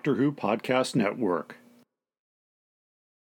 Doctor Who podcast network.